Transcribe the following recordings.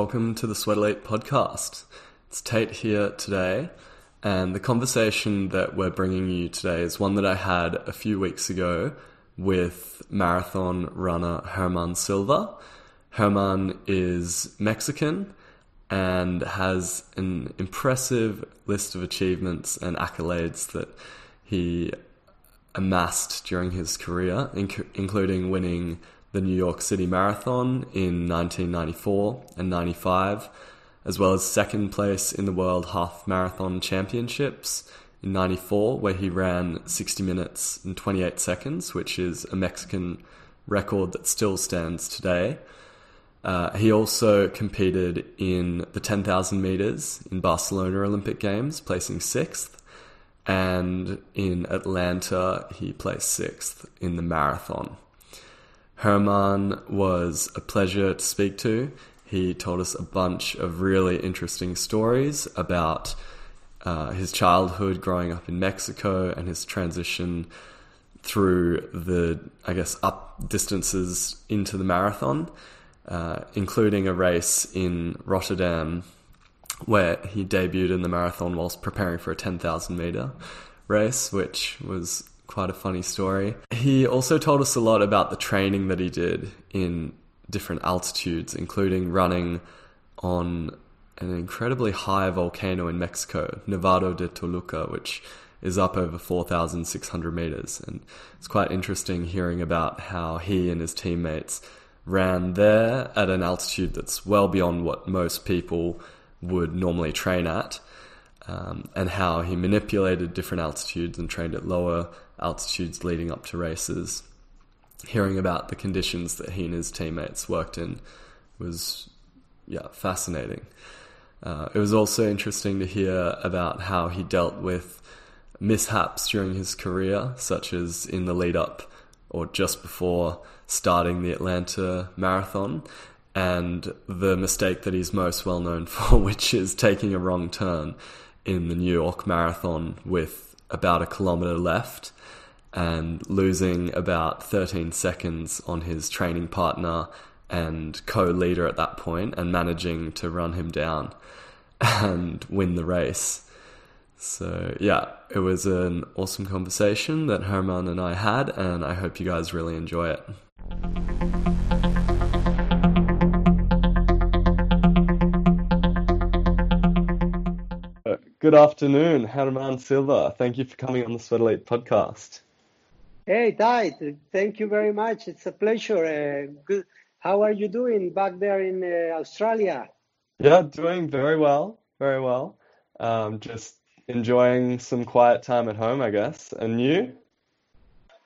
welcome to the Sweat Elite podcast. It's Tait here today, and the conversation that we're bringing you today is one that I had a few weeks ago with marathon runner Herman Silva. Herman is Mexican and has an impressive list of achievements and accolades that he amassed during his career, inc- including winning the New York City Marathon in 1994 and 95, as well as second place in the World Half Marathon Championships in 94, where he ran 60 minutes and 28 seconds, which is a Mexican record that still stands today. Uh, he also competed in the 10,000 meters in Barcelona Olympic Games, placing sixth. And in Atlanta, he placed sixth in the marathon. German was a pleasure to speak to. He told us a bunch of really interesting stories about uh, his childhood growing up in Mexico and his transition through the, I guess, up distances into the marathon uh, including a race in Rotterdam where he debuted in the marathon whilst preparing for a 10,000 meter race, which was quite a funny story. He also told us a lot about the training that he did in different altitudes, including running on an incredibly high volcano in Mexico, Nevado de Toluca, which is up over 4,600 meters. And it's quite interesting hearing about how he and his teammates ran there at an altitude that's well beyond what most people would normally train at, um, and how he manipulated different altitudes and trained at lower altitudes leading up to races. Hearing about the conditions that he and his teammates worked in was, yeah, fascinating. Uh, it was also interesting to hear about how he dealt with mishaps during his career, such as in the lead up or just before starting the Atlanta Marathon, and the mistake that he's most well known for, which is taking a wrong turn in the New York Marathon with about a kilometer left and losing about 13 seconds on his training partner and co leader at that point and managing to run him down and win the race. So, yeah, it was an awesome conversation that Herman and I had, and I hope you guys really enjoy it. Good afternoon, German Silva. Thank you for coming on the Sweat Elite podcast. Hey, Ty. Thank you very much. It's a pleasure. Uh, good. How are you doing back there in uh, Australia? Yeah, doing very well. Very well. Um, just enjoying some quiet time at home, I guess. And you?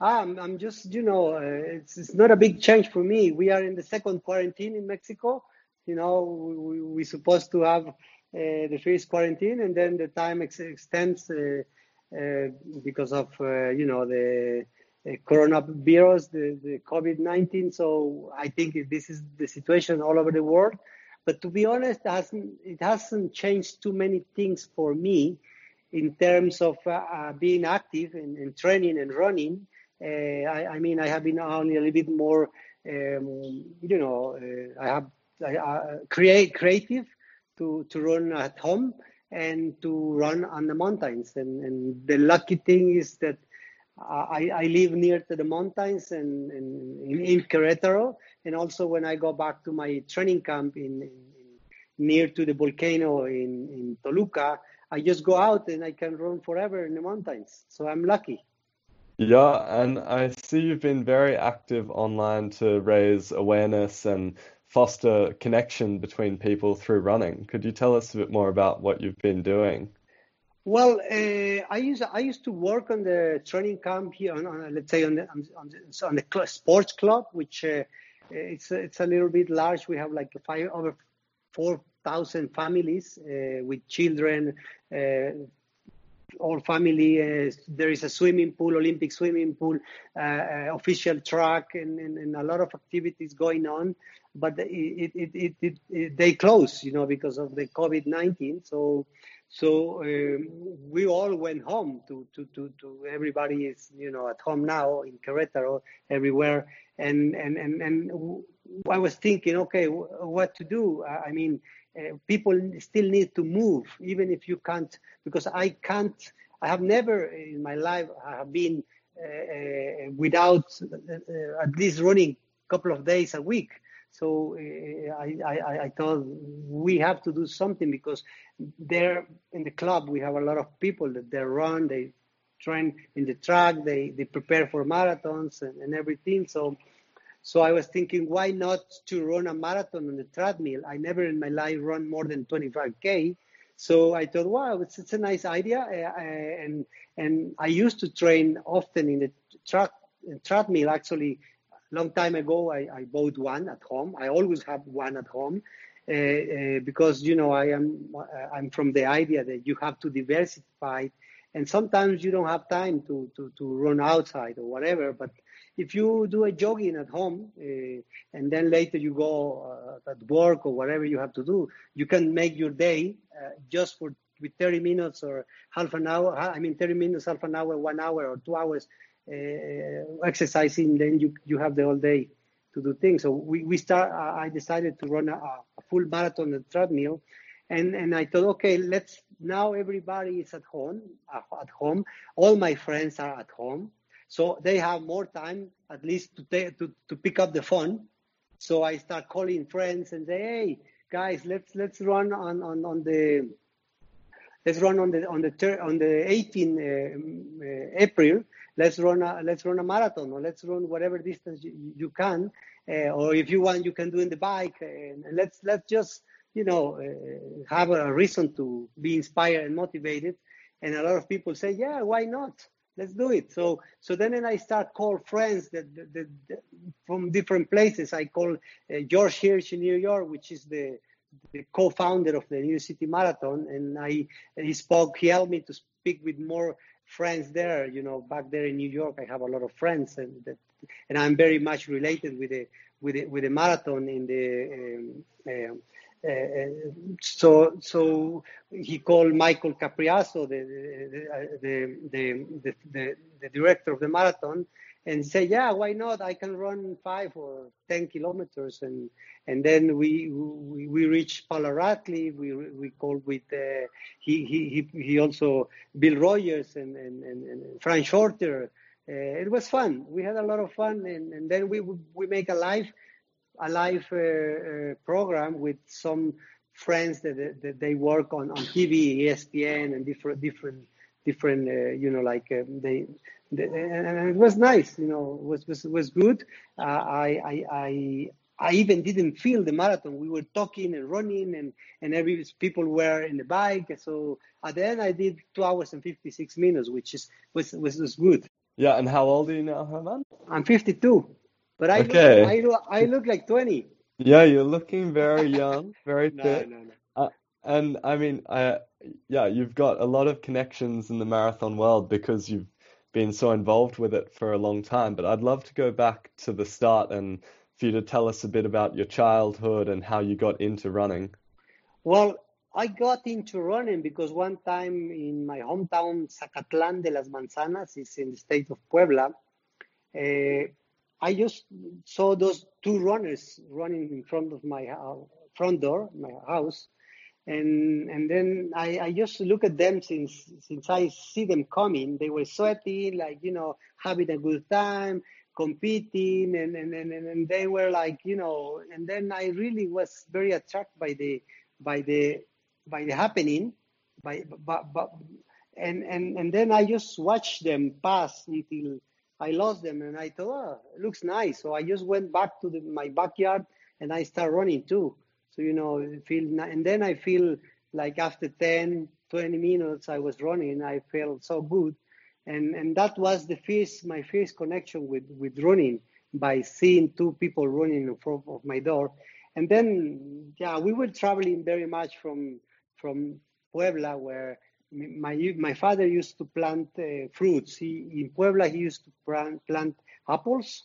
I'm, I'm just, you know, uh, it's, it's not a big change for me. We are in the second quarantine in Mexico. You know, we, we supposed to have uh, the first quarantine and then the time ex- extends uh, uh because of, you know, the coronavirus, the, the COVID-19. So I think this is the situation all over the world. But to be honest, it hasn't, it hasn't changed too many things for me in terms of uh, being active and, training and running. Uh, I, I, mean, I have been only a little bit more, um, you know, uh, I have I, create creative to to run at home and to run on the mountains. And, and the lucky thing is that I, I live near to the mountains and, and in, in Querétaro. And also when I go back to my training camp in, in near to the volcano in, in Toluca, I just go out and I can run forever in the mountains. So I'm lucky. Yeah, and I see you've been very active online to raise awareness and foster connection between people through running. Could you tell us a bit more about what you've been doing? Well, uh, I used I used to work on the training camp here, on, on let's say on the on the, on the sports club, which uh, it's it's a little bit large. We have like five over four thousand families uh, with children, uh, all family. Uh, there is a swimming pool, Olympic swimming pool, uh, official track, and, and, and, a lot of activities going on. But it, it, it, it, they close, you know, because of the COVID nineteen. So so um, we all went home to, to, to, to everybody is you know at home now in Querétaro everywhere and and and, and I was thinking, okay, what to do? I mean, uh, people still need to move, even if you can't, because I can't. I have never in my life I have been uh, uh without uh, at least running a couple of days a week. So uh, I, I, I, thought we have to do something because there in the club we have a lot of people that they run, they train in the track, they, they prepare for marathons and, and everything. So so I was thinking, why not to run a marathon on the treadmill? I never in my life run more than 25k. So I thought, wow, it's, it's a nice idea. Uh, and and I used to train often in the track treadmill. Actually, long time ago, I, I bought one at home. I always have one at home. Uh, uh, because you know I am I'm from the idea that you have to diversify, and sometimes you don't have time to to, to run outside or whatever. But if you do a jogging at home uh, and then later you go uh, at work or whatever you have to do, you can make your day uh, just for with 30 minutes or half an hour. I mean, 30 minutes, half an hour, one hour, or two hours uh, exercising. Then you you have the whole day to do things. So we we start. I decided to run a, a full marathon on the treadmill, and and I thought, okay, let's now everybody is at home. At home, all my friends are at home so they have more time, at least to take, to, to pick up the phone. So I start calling friends and say, hey, guys, let's let's run on, on, on the let's run on the on the on the 18 uh, uh, April. Let's run a let's run a marathon or let's run whatever distance you, you can, uh, or if you want, you can do in the bike. And, and let's let's just you know uh, have a reason to be inspired and motivated. And a lot of people say, yeah, why not? let's do it. So so then and I start call friends that, that, that, that from different places. I call uh, George Hirsch in New York, which is the the co-founder of the New City Marathon, and I he spoke. He helped me to speak with more friends there. You know, back there in New York, I have a lot of friends, and that, and I'm very much related with the with the, with the marathon in the um, uh, uh, so so he called Michael Capiraso, the the, the the, the, the director of the marathon, and say, yeah, why not? I can run five or ten kilometers, and and then we we, we reached Paula Radcliffe. We we called with uh, he he he also Bill Rodgers and and, and, and Frank Shorter. Uh, it was fun. We had a lot of fun, and, and then we we make a live a live uh, uh, program with some friends that, that they work on on TV, ESPN, and different different different uh, you know like um, they, and it was nice you know was was was good. Uh, I I I. I even didn't feel the marathon. We were talking and running, and and every people were in the bike. So at the end, I did two hours and fifty six minutes, which is was was, was good. Yeah, and how old are you now, Herman? I'm fifty two. But I okay. look, I look, I look like 20. Yeah, you're looking very young, very fit. no, no, no. Uh, and I mean, I, yeah, you've got a lot of connections in the marathon world because you've been so involved with it for a long time. But I'd love to go back to the start and for you to tell us a bit about your childhood and how you got into running. Well, I got into running because one time in my hometown, Zacatlán de las Manzanas, is in the state of Puebla. Uh, I just saw those two runners running in front of my front door, my house, and and then I, I just look at them since since I see them coming. They were sweating, like you know, having a good time, competing, and and, and, and they were like you know. And then I really was very attracted by the by the by the happening, by but, but and and and then I just watched them pass until I lost them and I thought, oh, looks nice. So I just went back to the, my backyard and I start running too. So, you know, feel, and then I feel like after 10, 20 minutes I was running, I felt so good. And, and that was the first, my first connection with, with running by seeing two people running in front of my door. And then, yeah, we were traveling very much from, from Puebla where my my father used to plant uh, fruits. He in Puebla he used to plant, plant apples,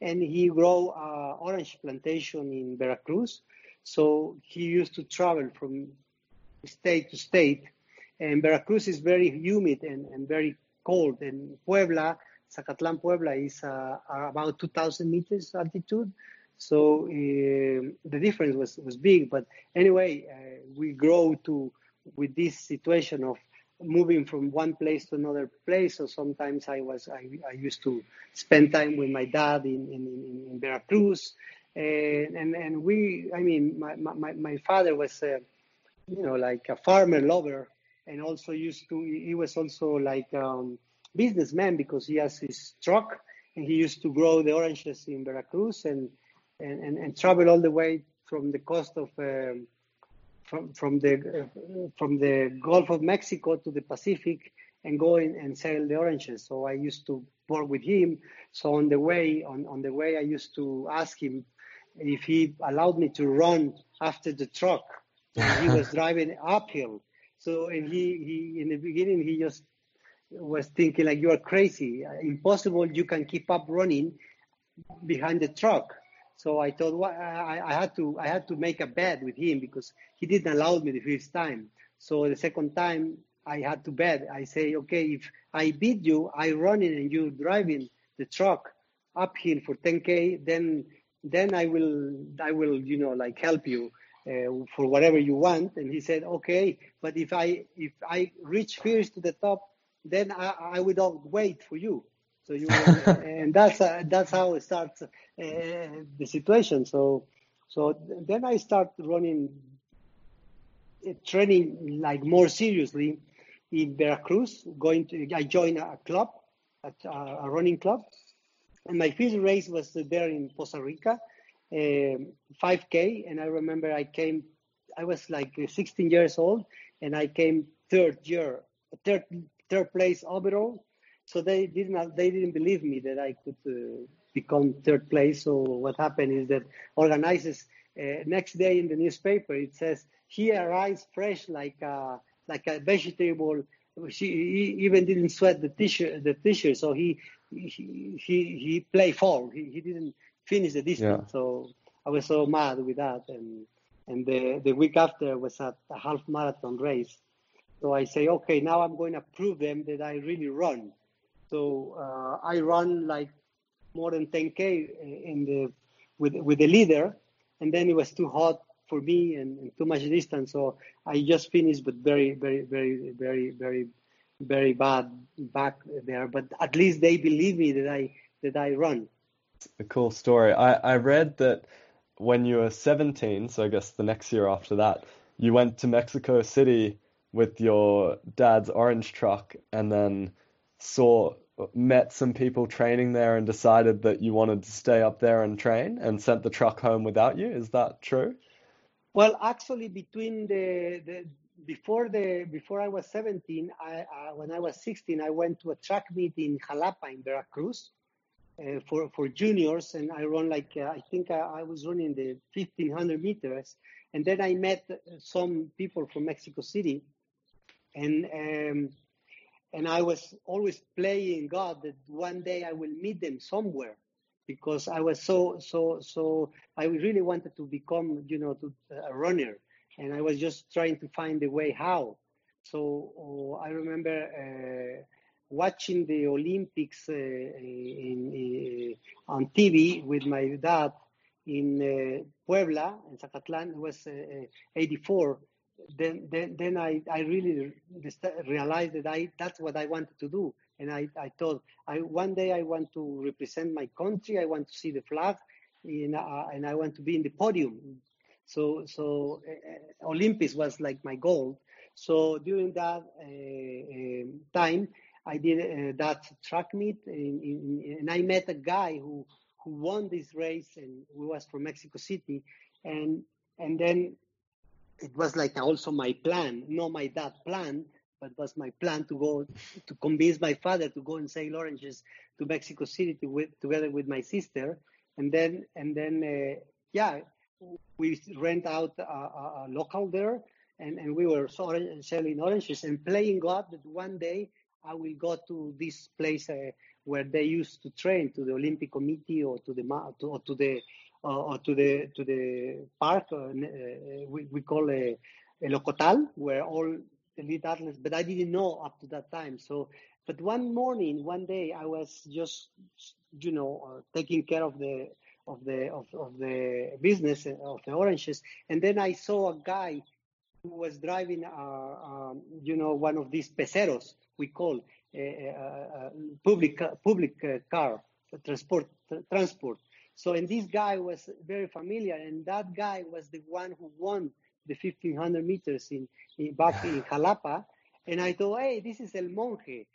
and he grow uh, orange plantation in Veracruz. So he used to travel from state to state, and Veracruz is very humid and, and very cold. And Puebla, Zacatlán, Puebla is uh, about 2,000 meters altitude. So uh, the difference was, was big. But anyway, uh, we grow to with this situation of moving from one place to another place. So sometimes I was I, I used to spend time with my dad in in, in Veracruz, and, and we I mean my my, my father was uh, you know like a farmer lover, and also used to he was also like um, businessman because he has his truck and he used to grow the oranges in Veracruz and and, and, and travel all the way from the coast of um, from from the uh, from the Gulf of Mexico to the Pacific and go in and sell the oranges. So I used to work with him. So on the way on, on the way I used to ask him if he allowed me to run after the truck. he was driving uphill. So and he, he in the beginning he just was thinking like you are crazy, impossible. You can keep up running behind the truck. So I thought well, I, I, had to I had to make a bet with him because he didn't allow me the first time. So the second time I had to bet. I say, okay, if I beat you, I run in and you driving the truck uphill for 10k, then then I will I will you know like help you uh, for whatever you want. And he said, okay, but if I if I reach first to the top, then I, I will not wait for you. So you and that's uh, that's how it starts uh, the situation. So so then I start running uh, training like more seriously in Veracruz. Going to I joined a club, a, a running club, and my first race was there in Costa Rica, um, 5K. And I remember I came, I was like 16 years old, and I came third year, third third place overall so they didn't they didn't believe me that I could uh, become third place. So what happened is that organizers uh, next day in the newspaper it says he arrives fresh like a, like a vegetable. She, he even didn't sweat the t-shirt the t-shirt, so he he he, he played fall. He, he didn't finish the distance. Yeah. So I was so mad with that, and and the the week after was a, a half marathon race. So I say, okay, now I'm going to prove them that I really run. So uh, I run like more than 10k in the with with the leader, and then it was too hot for me and, and, too much distance. So I just finished, but very, very, very, very, very, very bad back there. But at least they believe me that I that I run. A cool story. I I read that when you were 17, so I guess the next year after that, you went to Mexico City with your dad's orange truck, and then saw met some people training there and decided that you wanted to stay up there and train and sent the truck home without you is that true well actually between the, the before the before i was 17 I, uh, when i was 16 i went to a track meet in jalapa in veracruz uh, for for juniors and i run like uh, i think I, I, was running the 1500 meters. And then i met some people from mexico city and um, and I was always playing God that one day I will meet them somewhere because I was so so so I really wanted to become you know to, a runner and I was just trying to find the way how. So uh, I remember uh, watching the Olympics uh, in, uh, on TV with my dad in uh, Puebla in Zacatlan. It was uh, 84 then then then I, I really realized that I that's what I wanted to do and I, I thought I one day I want to represent my country I want to see the flag and I want to be in the podium so so uh, Olympics was like my goal. So during that uh, time I did that track meet in, and I met a guy who who won this race and who was from Mexico City. And and then it was like also my plan, not my dad plan, but was my plan to go to convince my father to go and sell oranges to Mexico City to, with, together with my sister, and then and then uh, yeah, we rent out a, a, a, local there, and, and we were selling oranges. And playing God that one day I will go to this place uh, where they used to train to the Olympic Committee or to the to, or to the uh, or to the to the park uh, uh, we, we call a, a locotal where all elite athletes but i didn't know up to that time. So but one morning one day i was just you know uh, taking care of the of the of, of the business uh, of the oranges, and then I saw a guy who was driving, a, um, you know, one of these peseros we call a, a public public car transport transport. So and this guy was very familiar, and that guy was the one who won the 1500 meters in, in back in Jalapa, and I thought, hey, this is El Monje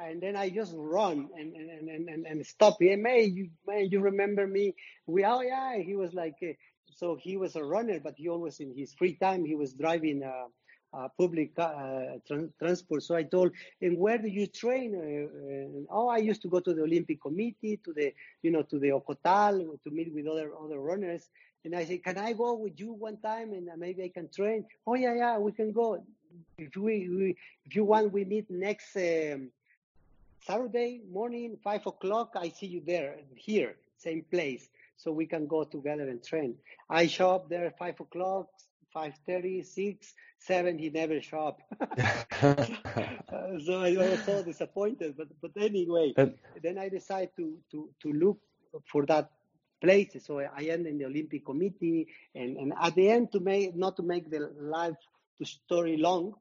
and then I just run and and, and, and, and stop him. Hey, you man, you remember me? We oh yeah, he was like uh, so he was a runner, but he always in his free time he was driving uh, uh, public uh, tra- transport. So I told him, where do you train? Uh, oh, I used to go to the Olympic Committee, to the you know to the Ocotal to meet with other other runners. And I said, can I go with you one time and maybe I can train? Oh yeah, yeah, we can go. If we, we if you want, we meet next. Um, Saturday morning, five o'clock, I see you there, here, same place, so we can go together and train. I show up there five o'clock, five thirty, six, seven. He never show up, so I was so disappointed. But but anyway, then I decide to to to look for that place. So I end in the Olympic Committee, and and at the end, to make not to make the life to story long,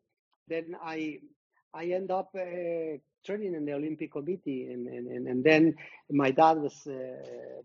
then I I end up uh, training in the Olympic Committee, and and, and then my dad was uh,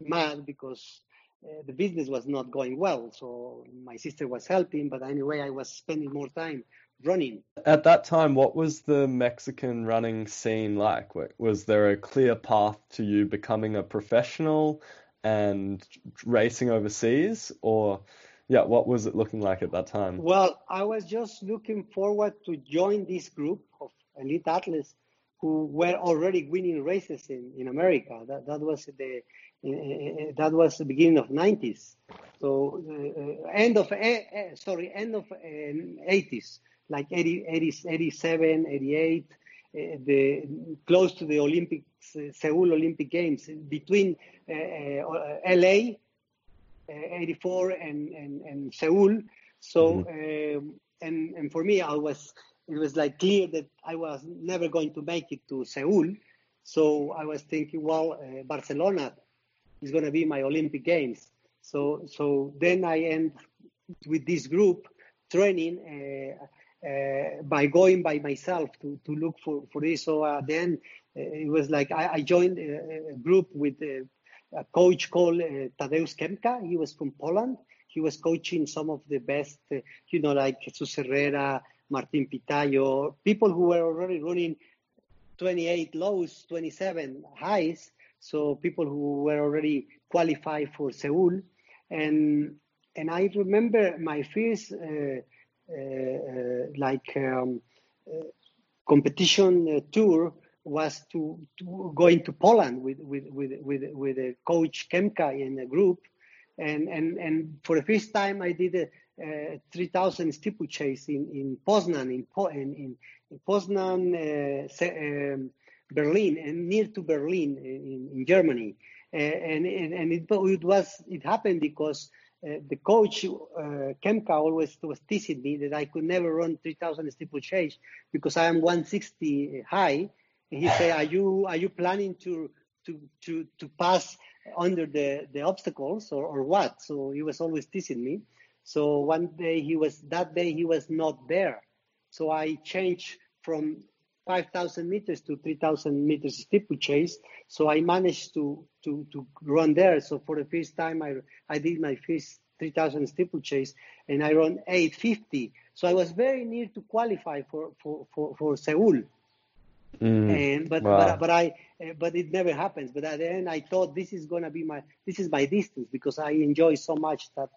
mad because uh, the business was not going well. So my sister was helping, but anyway, I was spending more time running. At that time, what was the Mexican running scene like? Was there a clear path to you becoming a professional and racing overseas, or yeah, what was it looking like at that time? Well, I was just looking forward to join this group of elite athletes who were already winning races in, in America. That, that was the uh, that was the beginning of 90s. So uh, end of uh, sorry end of 80s, like 80, 80, 87, 88, the close to the Olympics, Seoul Olympic Games between LA 84 and, and, and Seoul. So, mm-hmm. um, and, and for me, I was it was like clear that I was never going to make it to Seoul. So I was thinking, well, uh, Barcelona is going to be my Olympic Games. So so then I end with this group training uh, uh, by going by myself to, to look for, for this. So uh, then uh, it was like I, I joined a, a, group with a, coach called uh, Tadeusz Kepka. He was from Poland. He was coaching some of the best, uh, you know, like Jesus Herrera, Martin Pitayo, people who were already running 28 lows, 27 highs. So people who were already qualified for Seoul. And, and I remember my first, uh, uh, like, um, uh, competition tour was to, to going to Poland with, with, with, with, with a coach Kepka in a group. And, and, and for the first time I did a, uh, 3,000 steeplechase in, in Poznan, in, in, in Poznan, uh, um, Berlin, and near to Berlin in, in Germany. Uh, and and, and it, it, was it happened because uh, the coach uh, Kepka always was teasing me that I could never run 3,000 steeplechase because I am 160 high. He said, "Are you are you planning to to to to pass under the the obstacles or, or what?" So he was always teasing me. So one day he was, that day he was not there. So I changed from 5,000 meters to 3,000 meters steeplechase. So I managed to, to, to run there. So for the first time, I, I did my first 3,000 steeplechase and I run 850. So I was very near to qualify for, for, for, for Seoul. Mm, and but, wow. but but I but it never happens. But at the end, I thought this is gonna be my this is my distance because I enjoy so much that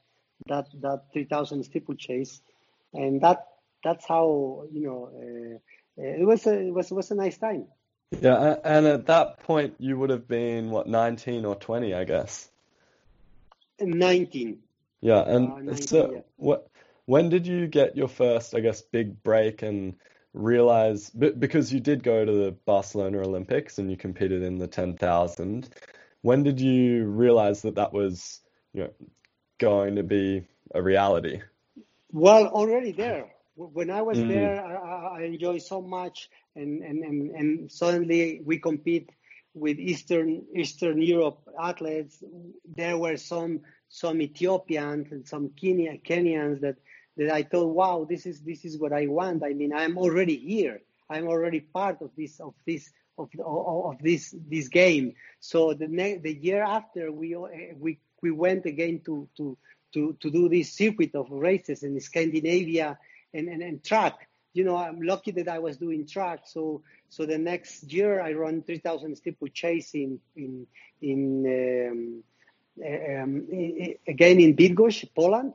that that 3000 steeplechase, and that that's how you know uh, it was a it was was a nice time. Yeah, and at that point you would have been what 19 or 20, I guess. 19. Yeah, and uh, 19, so yeah. what? When did you get your first, I guess, big break and realize because you did go to the Barcelona Olympics and you competed in the 10,000? When did you realize that that was you know going to be a reality? Well, already there. When I was mm. there, I, I enjoyed so much, and, and, and, and suddenly we compete with Eastern Eastern Europe athletes. There were some some Ethiopians and some Kenya, Kenyans that that I thought, wow, this is this is what I want. I mean, I'm already here. I'm already part of this of this of of, this this game. So the ne- the year after, we we we went again to to to to do this circuit of races in Scandinavia and, and, and track. You know, I'm lucky that I was doing track. So so the next year I run 3,000 steeplechase in in in um, um, again in Bydgoszcz, Poland,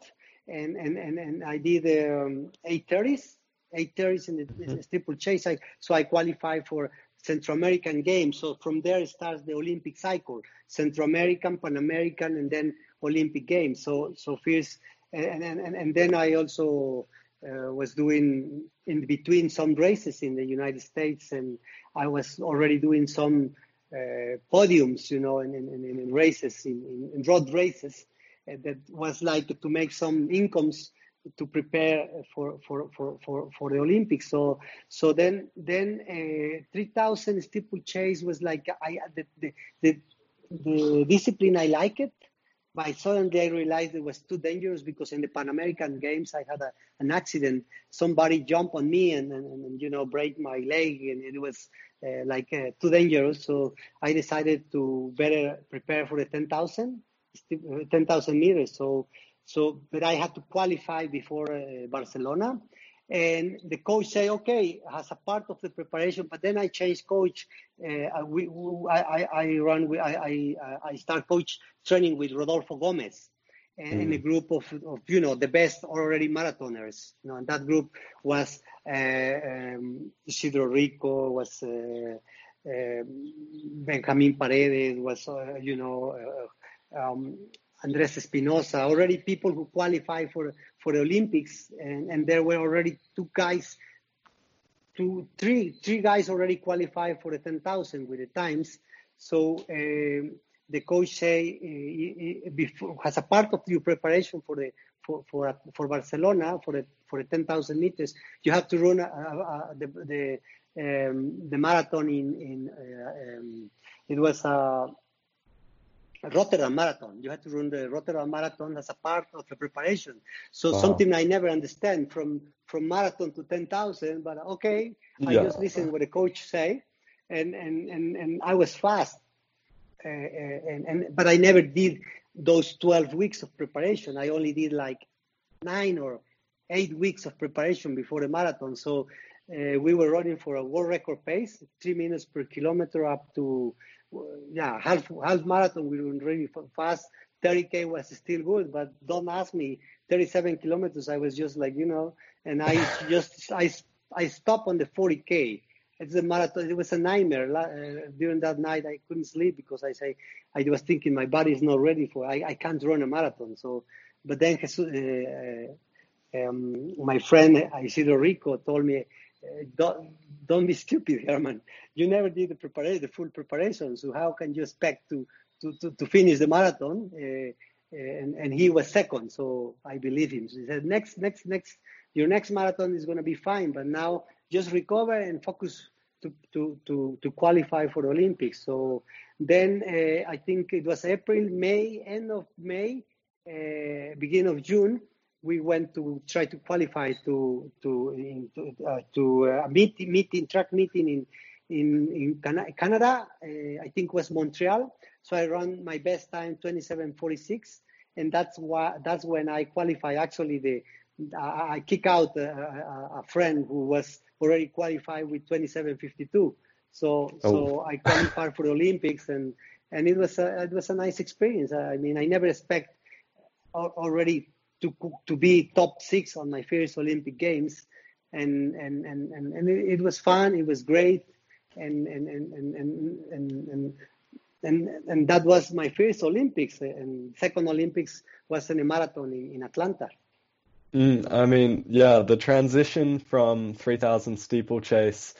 and and and, and I did um, 830s, 830s in the mm-hmm. steeplechase. I, so I qualified for Central American Games. So from there starts the Olympic cycle: Central American, Pan American, and then Olympic Games. So so first, and and and then I also uh, was doing in between some races in the United States, and I was already doing some uh, podiums, you know, in, in, in races, in, in, road races. Uh, that was like to make some incomes to prepare for, for, for, for, for the Olympics. So so then then uh, 3,000 steeplechase was like I the, the, the, the discipline I like it but suddenly I realized it was too dangerous because in the Pan American Games I had a, an accident. Somebody jumped on me and, and, and you know break my leg, and it was uh, like uh, too dangerous. So I decided to better prepare for the 10,000 10,000 meters. So so but I had to qualify before uh, Barcelona. And the coach say, okay, as a part of the preparation, but then I changed coach. Uh, we, I, I, run, I, I, I start coach training with Rodolfo Gomez and mm. in a group of, of, you know, the best already marathoners. You know, and that group was uh, um, Isidro Rico, was uh, uh, Benjamin Paredes, was, uh, you know, uh, um, Andres Espinosa, already people who qualify for, for the Olympics, and, and there were already two guys, two, three, three guys already qualified for the 10,000 with the times. So uh, the coach say uh, before, as a part of your preparation for the for for, for Barcelona for the for the 10,000 meters, you have to run the the um, the marathon in in uh, um, it was a Rotterdam Marathon. You had to run the Rotterdam Marathon as a part of the preparation. So wow. something I never understand from from marathon to ten thousand. But okay, I just listen what the coach say, and and and and I was fast, uh, uh, and and but I never did those twelve weeks of preparation. I only did like nine or eight weeks of preparation before the marathon. So uh, we were running for a world record pace, three minutes per kilometer up to yeah, half half marathon we were really fast. 30k was still good, but don't ask me. 37 kilometers, I was just like you know, and I just I I stopped on the 40k. It's a marathon. It was a nightmare. Uh, during that night, I couldn't sleep because I say I was thinking my body is not ready for. I, I can't run a marathon. So, but then uh, um, my friend Isidro Rico told me don't, don't be stupid, Herman. You never did the preparation, the full preparation. So how can you expect to to, to, to finish the marathon? Uh, and, and he was second, so I believe him. So he said, next, next, next, your next marathon is going to be fine, but now just recover and focus to, to, to, to qualify for the Olympics. So then uh, I think it was April, May, end of May, uh, beginning of June we went to try to qualify to to in, to, uh, to a meeting, meeting track meeting in in in Canada. Uh, I think was Montreal. So I ran my best time 27:46, and that's why that's when I qualify. Actually, the I kick out a, a, a friend who was already qualified with 27:52. So oh. so I qualified for the Olympics, and and it was a, it was a nice experience. I mean, I never expect already to to be top six on my first Olympic Games, and and and and, and it, was fun. It was great, and and and and and and, and, and that was my first Olympics. And second Olympics was in a marathon in, in Atlanta. Mm, I mean, yeah, the transition from 3,000 steeplechase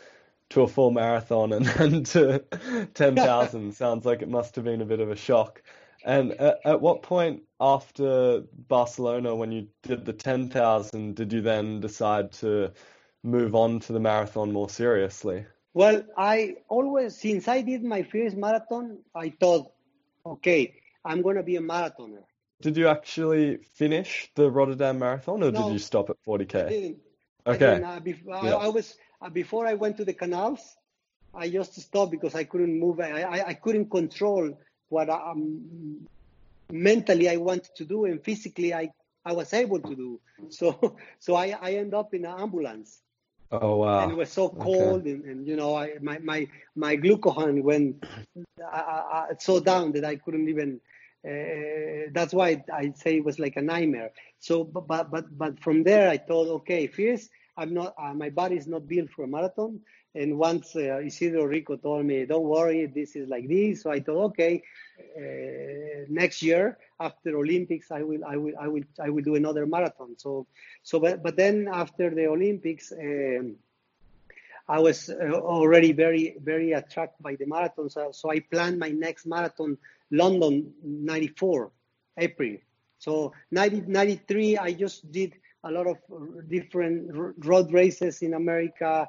to a full marathon and then to 10,000 sounds like it must have been a bit of a shock. And at, at, what point after Barcelona, when you did the 10,000, did you then decide to move on to the marathon more seriously? Well, I always, since I did my first marathon, I thought, okay, I'm going to be a marathoner. Did you actually finish the Rotterdam Marathon, or No, did you stop at 40k? I didn't. I Okay. didn't. Uh, bef- I, Yeah. I was uh, before I went to the canals. I just stopped because I couldn't move. I, I, I couldn't control what I, um, mentally I wanted to do, and physically I, I was able to do. So so I, I end up in an ambulance. Oh wow. and it was so Okay. cold and, and you know I, my my my glucagon went I, I, so down that I couldn't even uh, that's why I say it was like a nightmare so but but but, but from there I thought okay first I'm not uh, my body is not built for a marathon and once uh, Isidro Rico told me don't worry this is like this so I thought okay uh, next year after Olympics I will I will I will I will do another marathon so so but, but then after the Olympics um, I was uh, already very, very attracted by the marathon. So, so I planned my next marathon, London 94, April. So 90, 93, I just did a lot of different road races in America,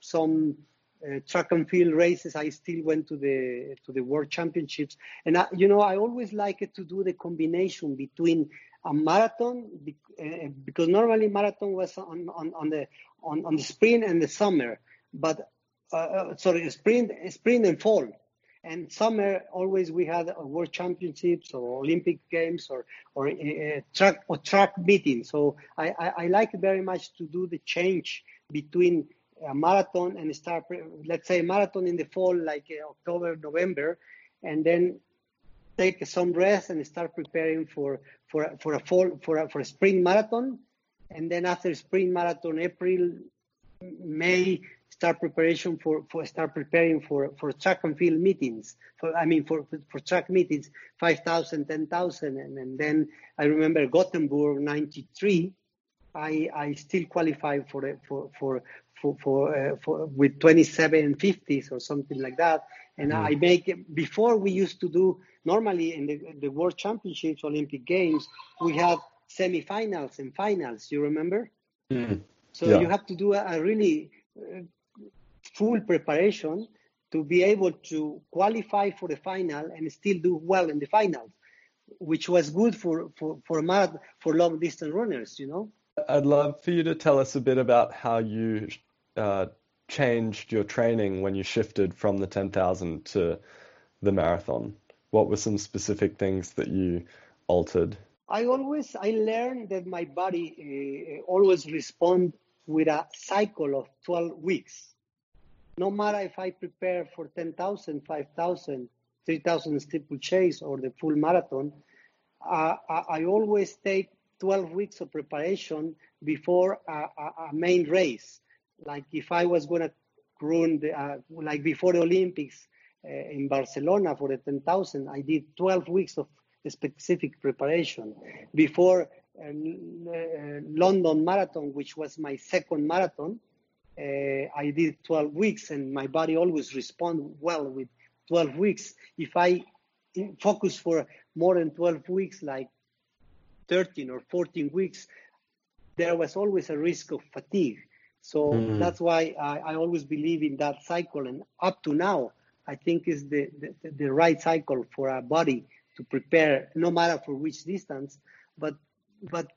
some uh, track and field races. I still went to the to the World Championships, and I, you know I always like to do the combination between a marathon uh, because normally marathon was on, on, on the on, on the spring and the summer, but uh, uh, sorry, spring spring and fall. And summer always we had uh, world championships or Olympic games or or uh, track or track meetings. So I, I, I like very much to do the change between a marathon and start let's say marathon in the fall like uh, October November, and then take some rest and start preparing for for for a fall for a, for a spring marathon, and then after spring marathon, April, May, start preparation for, for start preparing for, for track and field meetings. For I mean for for track meetings, 5,000, 10,000, and, and then I remember Gothenburg '93. I I still qualify for for for for for, uh, for with 2750s or something like that. And I make before we used to do normally in the the World Championships, Olympic Games, we have semifinals and finals. You remember? Mm. So Yeah. you have to do a, a really uh, full preparation to be able to qualify for the final and still do well in the finals, which was good for for for marathon, for long distance runners. You know. I'd love for you to tell us a bit about how you uh, changed your training when you shifted from the 10,000 to the marathon. What were some specific things that you altered? I always I learned that my body uh, always respond with a cycle of 12 weeks. No matter if I prepare for 10,000, 5,000, 3,000 steeplechase or the full marathon, uh, I, I always take 12 weeks of preparation before a, a, a main race. Like if I was going to run the, uh, like before the Olympics uh, in Barcelona for the 10,000, I did 12 weeks of specific preparation. Before uh, uh, London Marathon, which was my second marathon, uh, I did 12 weeks, and my body always respond well with 12 weeks. If I focus for more than 12 weeks, like 13 or 14 weeks, there was always a risk of fatigue. So Mm. that's why I, I always believe in that cycle. And up to now, I think is the, the, the right cycle for our body to prepare, no matter for which distance. But but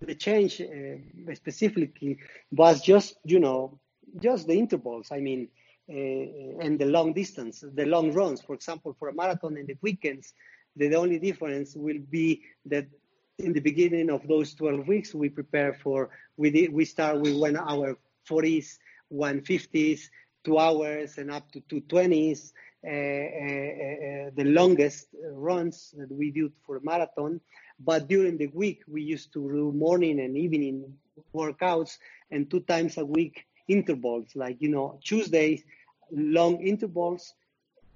the change uh, specifically was just you know just the intervals. I mean, uh, and the long distance, the long runs. For example, for a marathon in the weekends, the only difference will be that in the beginning of those 12 weeks, we prepare for, we, did, we start with one hour 40s, 150s, two hours, and up to 220s. Uh, uh, uh, the longest runs that we do for a marathon. But during the week, we used to do morning and evening workouts and two times a week intervals, like, you know, Tuesdays, long intervals,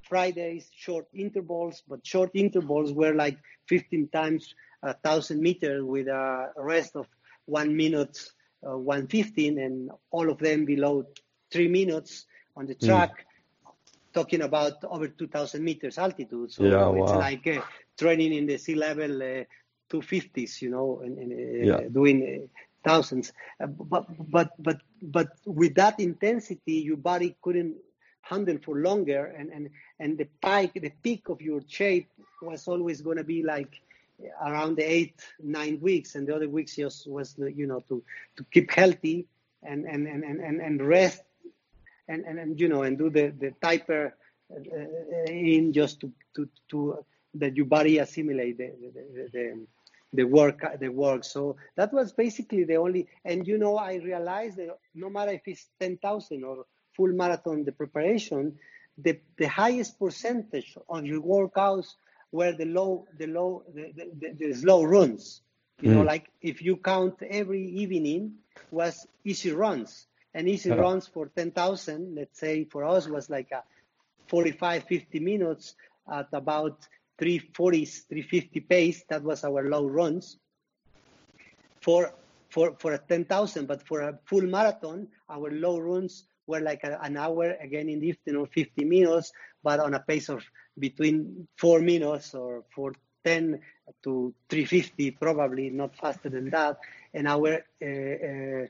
Fridays, short intervals, but short intervals were like 15 times a thousand meters with a rest of one minute, uh, 115, and all of them below three minutes on the track, talking about over 2,000 meters altitude. So Yeah, it's wow. like uh, training in the sea level uh, 250s, you know, and, and uh, Yeah. doing uh, thousands. Uh, but but but but with that intensity, your body couldn't handle for longer, and and and the peak the peak of your shape was always going to be like around the eight nine weeks, and the other weeks just was you know to to keep healthy and and and and, and rest and, and and you know and do the the taper uh, in just to to to that your body assimilate the the, the, the work the work. So that was basically the only and you know i realized that no matter if it's 10000 or full marathon the preparation the, the highest percentage on your workouts were the low the low the, the, the slow runs you mm. know like if you count every evening was easy runs and easy uh-huh. runs for 10000 let's say for us was like a 45 50 minutes at about 340 350 pace that was our low runs for for for a 10000 but for a full marathon our low runs were like a, an hour again in the afternoon 50 minutes but on a pace of between 4 minutes or 410 to 350 probably not faster than that and our uh, uh,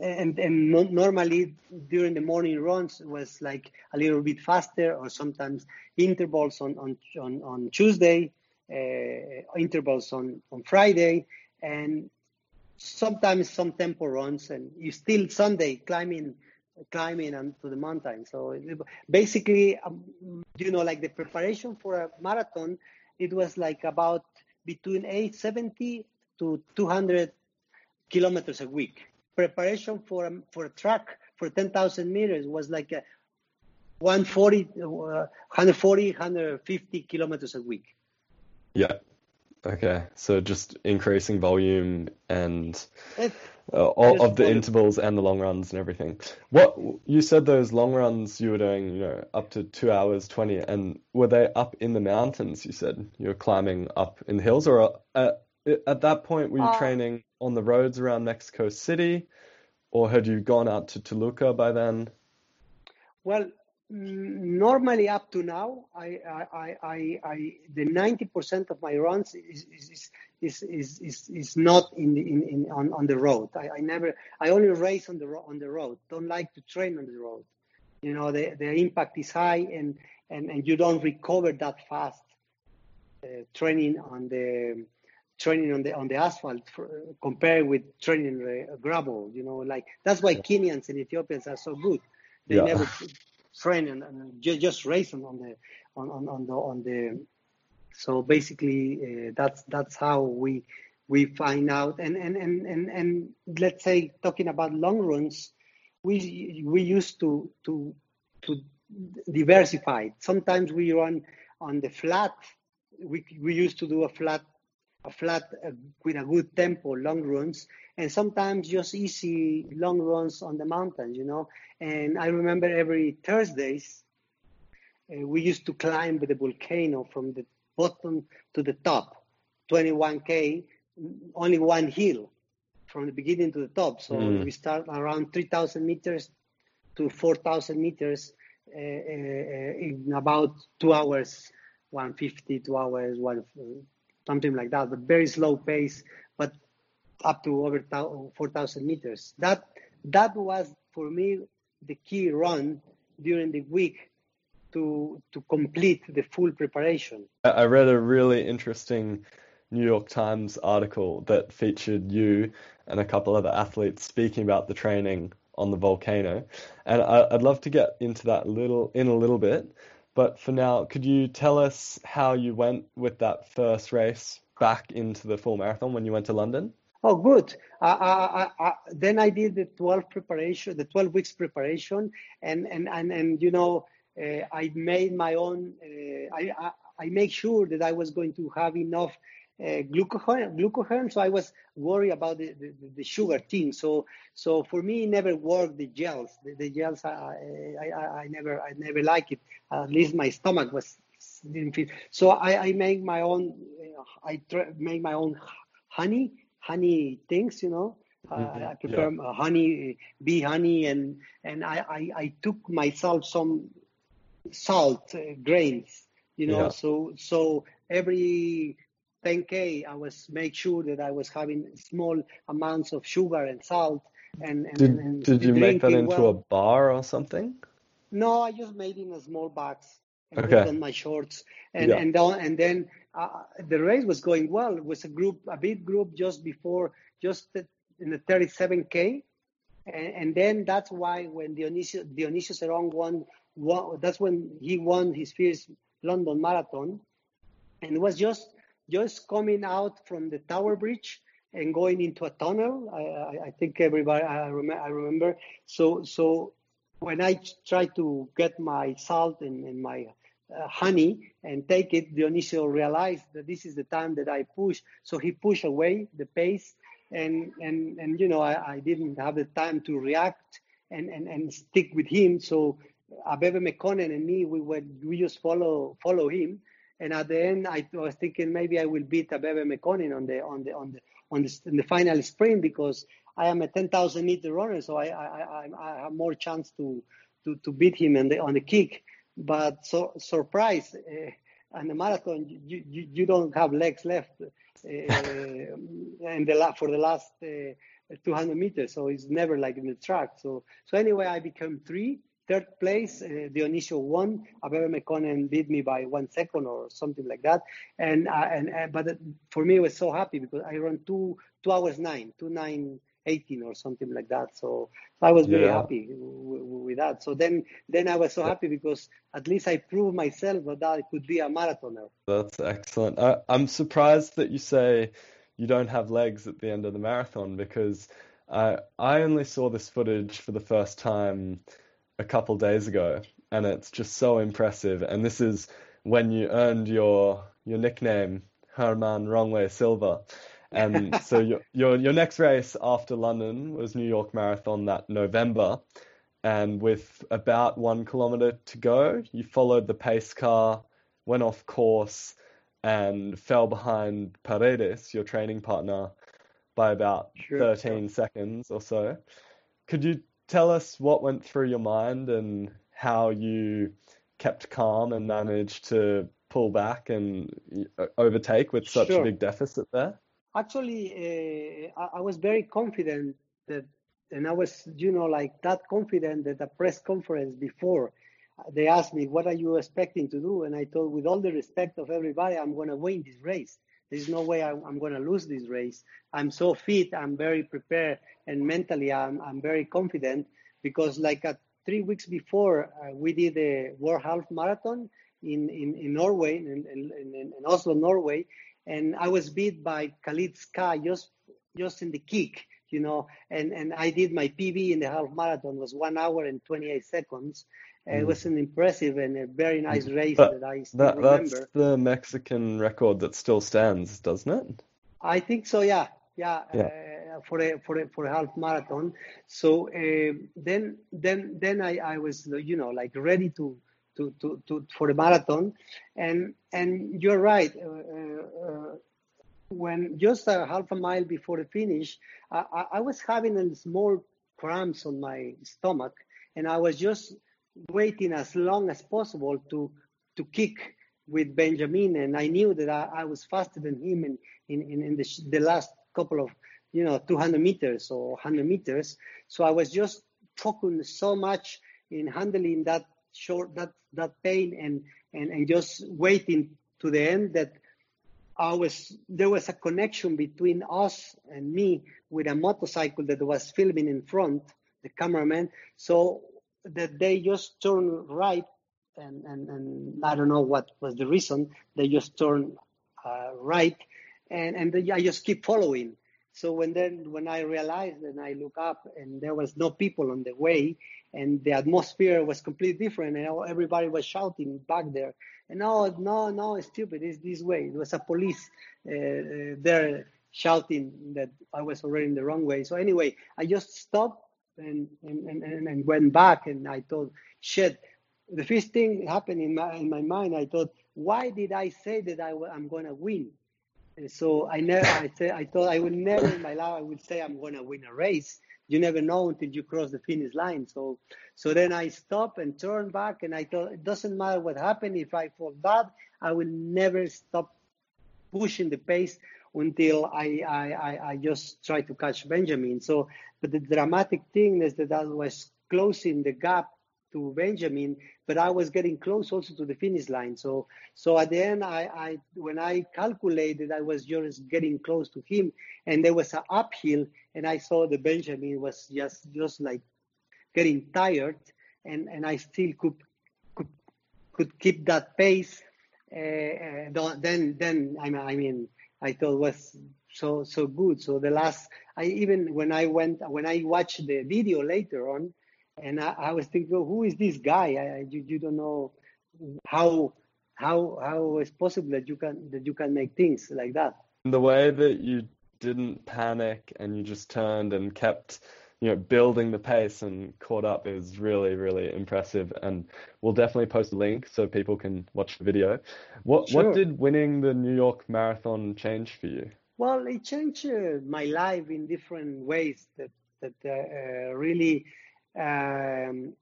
and and no, normally during the morning runs was like a little bit faster or sometimes intervals on on on, on Tuesday uh, intervals on on Friday and sometimes some tempo runs and you still Sunday climbing climbing and to the mountain so basically um, you know like the preparation for a marathon it was like about between 870 to 200 kilometers a week preparation for a, for a track for 10,000 meters was like a 140, uh, 140, 150 kilometers a week. Yeah. Okay. So just increasing volume and uh, all of the intervals and the long runs and everything. What you said those long runs you were doing, you know, up to two hours twenty, and were they up in the mountains? You said you were climbing up in the hills, or uh, at that point were you uh, training on the roads around Mexico City, or had you gone out to Toluca by then? Well, normally up to now, I, I, I, I the ninety percent of my runs is is, is, is, is, is not in, in, in on, on the road. I, I never, I only race on the on the road. Don't like to train on the road. You know, the, the impact is high and, and, and you don't recover that fast. Uh, training on the training on the on the asphalt for, compared with training uh, gravel. You know, like that's why Kenyans and Ethiopians are so good. They yeah. never train and, and just, race on the on, on, on the on the. So basically, uh, that's that's how we we find out. And and, and and and let's say talking about long runs, we we used to to to diversify. Sometimes we run on the flat. We we used to do a flat a flat uh, with a good tempo, long runs, and sometimes just easy long runs on the mountains, you know. And I remember every Thursdays, uh, we used to climb the volcano from the bottom to the top, 21k, only one hill from the beginning to the top. So mm. we start around 3,000 meters to 4,000 meters uh, uh, in about two hours, 150, two hours, one something like that, but very slow pace, but up to over 4,000 meters. That that was for me the key run during the week to to complete the full preparation. I read a really interesting New York Times article that featured you and a couple other athletes speaking about the training on the volcano, and I, would love to get into that little in a little bit. But for now, could you tell us how you went with that first race back into the full marathon when you went to London? Oh, good. Uh, I, then I did the 12 preparation, the 12 weeks preparation, and and and, and you know, uh, I made my own. Uh, I, I I make sure that I was going to have enough uh, glucagon, glucagon. So I was worried about the, the, the, sugar thing. So so for me, it never worked the gels. The, the gels, I, I, I never I never like it. At least my stomach was didn't fit. So I, I make my own. I make my own honey honey things. You know. Mm-hmm. Uh, I prefer yeah. honey, bee honey, and and I, I, I took myself some salt uh, grains. You know, yeah. so so every 10k, I was make sure that I was having small amounts of sugar and salt. And, and Did and did you make that into well. a bar or something? No, I just made in a small box and put Okay. it on my shorts, and Yeah. and then and then uh, the race was going well. It was a group, a big group, just before, just in the 37k, and, and then that's why when Dionicio Dionicio Cerón won, won, that's when he won his first London Marathon, and it was just just coming out from the Tower Bridge and going into a tunnel. I, I, I think everybody I remember. I remember. So so when I tried to get my salt and, and my uh, honey and take it, Dionicio realized that this is the time that I push. So he pushed away the pace, and and and you know I, I didn't have the time to react and, and, and stick with him. So Abebe Mekonnen and me, we were we just follow follow him. And at the end, I was thinking maybe I will beat Abebe Mekonnen on the on the on the on the, in the final sprint because I am a 10,000 meter runner, so I I, I, I have more chance to, to, to beat him on the on the kick. But so surprise, uh, on the marathon, you, you, you don't have legs left, uh, and the la- for the last uh, 200 meters, so it's never like in the track. So so anyway, I became three. Third place, uh, Dionicio won. Abebe Mekonnen beat me by one second or something like that. And uh, and uh, but for me, I was so happy because I ran two two hours nine, two nine 18 or something like that. So, so I was very Yeah. happy w- w- with that. So then, then I was so happy because at least I proved myself that I could be a marathoner. That's excellent. I, I'm surprised that you say you don't have legs at the end of the marathon because I I only saw this footage for the first time a couple days ago, and it's just so impressive. And this is when you earned your your nickname, Germán Wrongway Silva. And so your your your next race after London was New York Marathon that November. And with about one kilometer to go, you followed the pace car, went off course, and fell behind Paredes, your training partner, by about Sure. 13 seconds or so. Could you tell us what went through your mind and how you kept calm and managed to pull back and uh, overtake with such a big deficit there? Actually, uh, I, I was very confident that, and I was, you know, like that confident that the press conference before uh, they asked me, "What are you expecting to do?" And I told, with all the respect of everybody, I'm going to win this race. There's no way I, I'm going to lose this race. I'm so fit. I'm very prepared, and mentally, I'm I'm very confident because, like, uh, three weeks before, uh, we did a World Half Marathon in in, in Norway, in, in, in, Oslo, Norway and I was beat by Khalid Skah just just in the kick, you know, and and I did my PB in the half marathon was one hour and 28 seconds. And It Mm. was an impressive and a very nice race But that I still That that's the Mexican record that still stands, doesn't it? I think so, yeah, yeah, Yeah. uh, for a for a for a half marathon. So uh, then then then I I was you know like ready to to to, to for the marathon, and and you're right. Uh, uh, uh, when just a half a mile before the finish, I, I, I was having a small cramps on my stomach, and I was just waiting as long as possible to to kick with Benjamin, and I knew that I, I was faster than him in in, in, in the, the last couple of you know 200 meters or 100 meters. So I was just focused so much in handling that short that that pain and and and just waiting to the end that I was there was a connection between us and me with a motorcycle that was filming in front, the cameraman. So that they just turned right, and and, and I don't know what was the reason. They just turned uh, right, and and then I just keep following. So when then when I realized and I look up and there was no people on the way, and the atmosphere was completely different, and everybody was shouting back there. And no, no, no, it's stupid. It's this way. It was a police uh, uh, there shouting that I was already in the wrong way. So anyway, I just stopped and and, and, and went back, and I thought, shit. The first thing happened in my in my mind. I thought, why did I say that I, am going to win? And so I never. I said I thought I would never in my life I would say I'm going to win a race. You never know until you cross the finish line. So so then I stopped and turned back, and I thought it doesn't matter what happened. If I fall bad, I will never stop pushing the pace until I, I, I, just tried to catch Benjamin. So, but the dramatic thing is that I was closing the gap to Benjamin, but I was getting close also to the finish line. So, so at the end, I, I when I calculated, I was just getting close to him, and there was an uphill, and I saw the Benjamin was just just like getting tired, and and I still could could could keep that pace. Uh, uh then then I mean, I mean I thought was so so good. So the last I even when I went when I watched the video later on, and I, I was thinking, well, who is this guy? I, you you don't know how how how is possible that you can that you can make things like that. The way that you didn't panic and you just turned and kept you know building the pace and caught up is really really impressive. And we'll definitely post a link so people can watch the video. What sure. what did winning the new york marathon change for you? Well it changed uh, my life in different ways that that uh, uh, really um,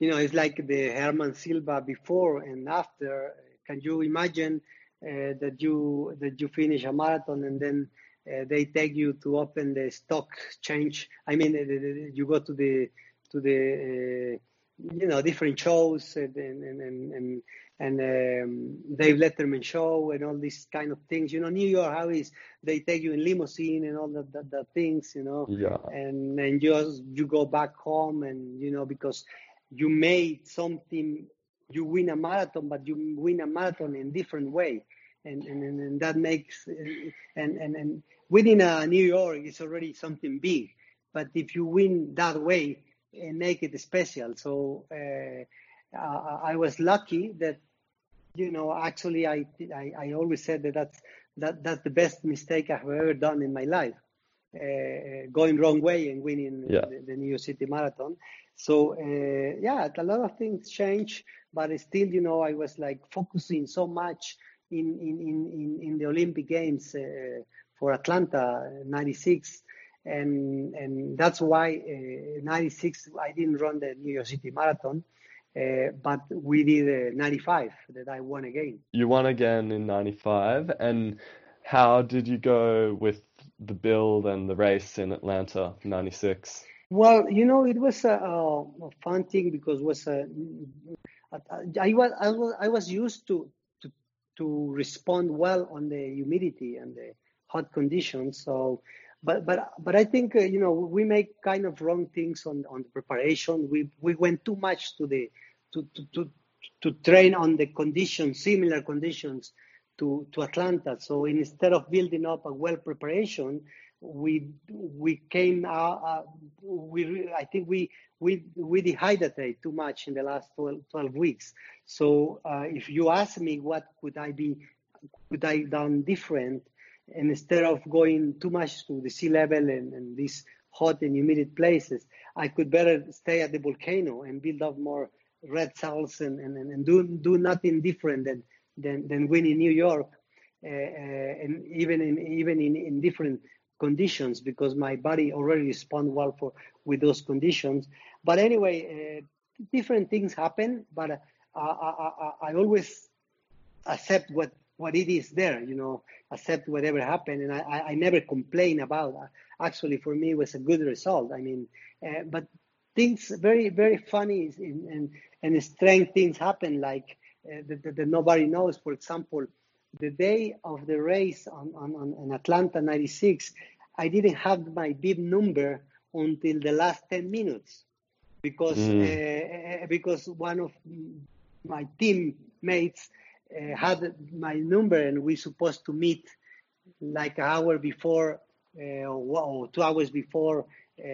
you know it's like the Germán Silva before and after. Can you imagine uh, that you that you finish a marathon and then uh, they take you to open the stock change. I mean, uh, you go to the to the uh, you know different shows and and and and, and um, Dave Letterman show and all these kind of things. You know, New York, how is they take you in limousine and all the, the, the things, you know, yeah. and and you you go back home and you know because you made something, you win a marathon, but you win a marathon in different way and, and, and that makes and, and, and winning a New York is already something big. But if you win that way and make it special, so uh, I was lucky that you know actually I, I, I always said that that's that that's the best mistake I've ever done in my life. Uh, going wrong way and winning yeah. the, the, New York City Marathon. So uh, yeah, a lot of things change, but still, you know, I was like focusing so much in in in in the Olympic Games uh, for Atlanta '96, and and that's why '96 uh, I didn't run the New York City Marathon. Uh, but we did uh, 95 that I won again. You won again in 95. And how did you go with the build and the race in Atlanta 96? Well, you know, it was a, a fun thing because was a, I was I was I was used to to respond well on the humidity and the hot conditions. So, but but but I think uh, you know we make kind of wrong things on on the preparation. We we went too much to the to to to, to train on the conditions, similar conditions to to Atlanta. So instead of building up a well preparation, we we came out. Uh, we I think we we we dehydrated too much in the last 12, 12 weeks. So uh, if you ask me what could I be, could I done different, and instead of going too much to the sea level and, and these hot and humid places, I could better stay at the volcano and build up more red cells and, and, and do do nothing different than than, than win in New York, uh, uh, and even in even in, in different conditions because my body already respond well for with those conditions. But anyway, uh, different things happen, but uh, I, I, I, always accept what, what it is there, you know, accept whatever happened. And I, I never complain about uh, Actually, for me, it was a good result. I mean, uh, but things very, very funny and, and, and strange things happen like uh, that, that, that, nobody knows. For example, the day of the race on, on, on Atlanta 96, I didn't have my bib number until the last 10 minutes because mm. uh, because one of my teammates uh, had my number and we supposed to meet like an hour before uh, or two hours before uh,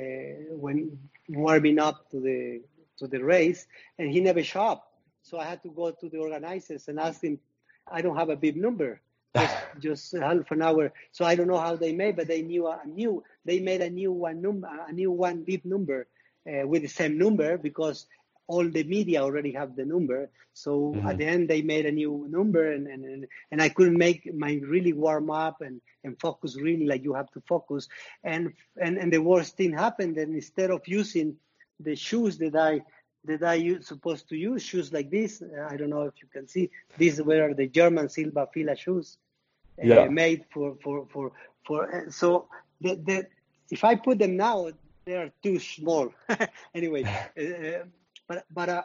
when warming up to the to the race and he never showed up so i had to go to the organizers and ask him i don't have a bib number just, just half an hour so i don't know how they made but they knew a new they made a new one number a new one bib number uh, with the same number because all the media already have the number. So mm-hmm. at the end, they made a new number, and, and and I couldn't make my really warm up and and focus really like you have to focus. And and and the worst thing happened. And instead of using the shoes that I that I supposed to use, shoes like this, I don't know if you can see, these were the German Silva Fila shoes. yeah. made for for for for. so the, the if I put them now, they are too small. anyway, uh, but but uh,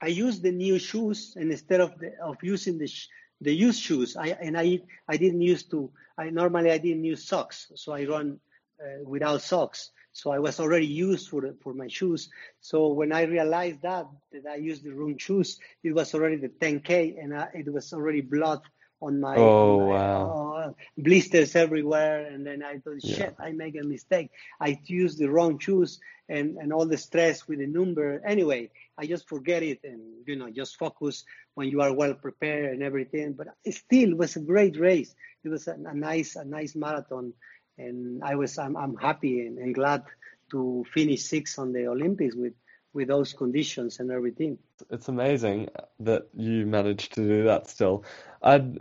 I use the new shoes and instead of the, of using the sh- the used shoes. I and I I didn't use to. I normally I didn't use socks, so I run uh, without socks. So I was already used for for my shoes. So when I realized that that I used the wrong shoes, it was already the 10k and I, it was already blood on my, oh, my wow. uh, blisters everywhere. And then I thought, shit, yeah. I make a mistake. I used the wrong shoes and, and all the stress with the number. Anyway, I just forget it and, you know, just focus when you are well prepared and everything. But it still was a great race. It was a, a nice, a nice marathon. And I was, I'm, I'm happy and, and glad to finish sixth on the Olympics with, with those conditions and everything. It's amazing that you managed to do that still. I'd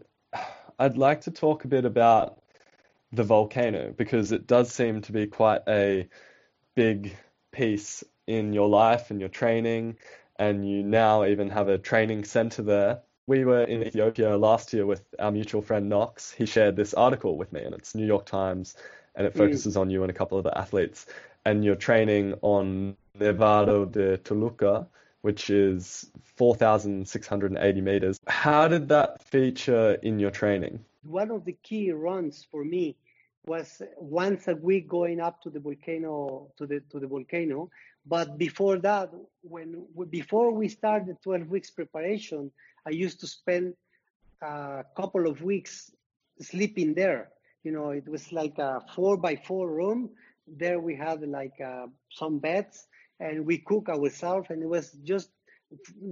I'd like to talk a bit about the volcano because it does seem to be quite a big piece in your life and your training and you now even have a training center there. We were in Ethiopia last year with our mutual friend Knox. He shared this article with me and it's New York Times and it mm. focuses mm. on you and a couple of the athletes and you're training on Nevado de Toluca which is 4,680 meters. How did that feature in your training? One of the key runs for me was once a week going up to the volcano to the to the volcano. But before that, when before we started 12 weeks preparation, I used to spend a couple of weeks sleeping there. You know, it was like a four by four room. There we had like uh, some beds and we cook ourselves and it was just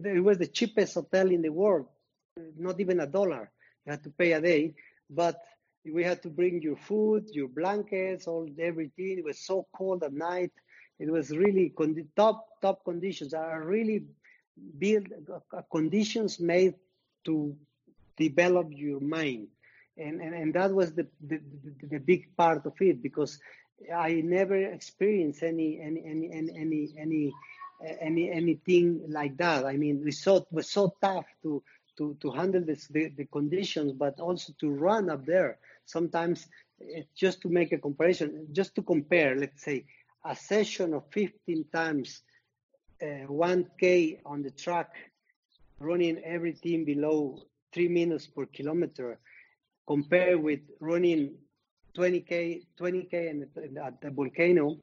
it was the cheapest hotel in the world not even a dollar you had to pay a day but we had to bring your food your blankets all everything it was so cold at night it was really con- top top conditions are really built uh, conditions made to develop your mind and, and, and that was the, the, the, big part of it because I never experienced any any any any any any, any anything like that. I mean, we saw it was so tough to to to handle this, the the conditions, but also to run up there. Sometimes, eh, just to make a comparison, just to compare, let's say a session of 15 times 1k on the track, running everything below three minutes per kilometer, compared with running 20k 20k and at the volcano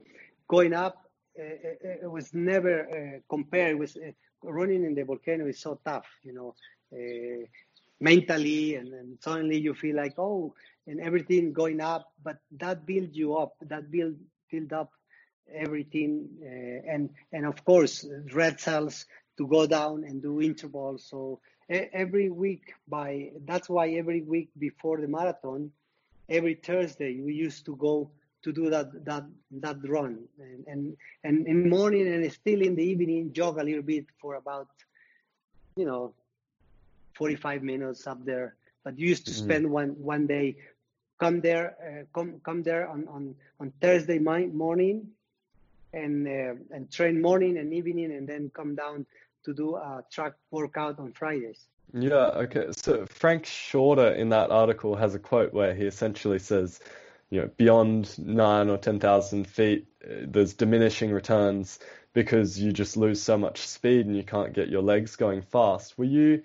going up uh, uh, it was never uh, compared. With uh, running in the volcano is so tough you know uh, mentally and then suddenly you feel like oh and everything going up but that builds you up that build build up everything uh, and and of course red cells to go down and do intervals. So every week by that's why every week before the marathon every Thursday we used to go to do that that that run. And and, and in the morning and still in the evening jog a little bit for about you know 45 minutes up there. But you used to mm-hmm. spend one one day come there uh, come come there on on on Thursday morning and uh, and train morning and evening and then come down to do a track workout on Fridays yeah, okay. So Frank Shorter in that article has a quote where he essentially says, you know, beyond nine or 10,000 feet, uh, there's diminishing returns because you just lose so much speed and you can't get your legs going fast. Were you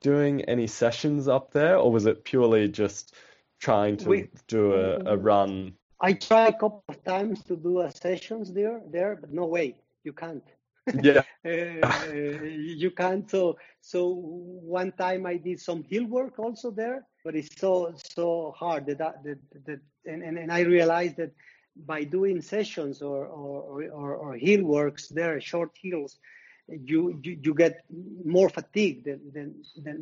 doing any sessions up there or was it purely just trying to we, do a, a run? I tried a couple of times to do a sessions there, there, but no way, you can't. Yeah. Uh, you can't so so one time i did some hill work also there but it's so so hard that that, that, and, and, and i realized that by doing sessions or or, or, or hill works there short hills you, you you get more fatigue than than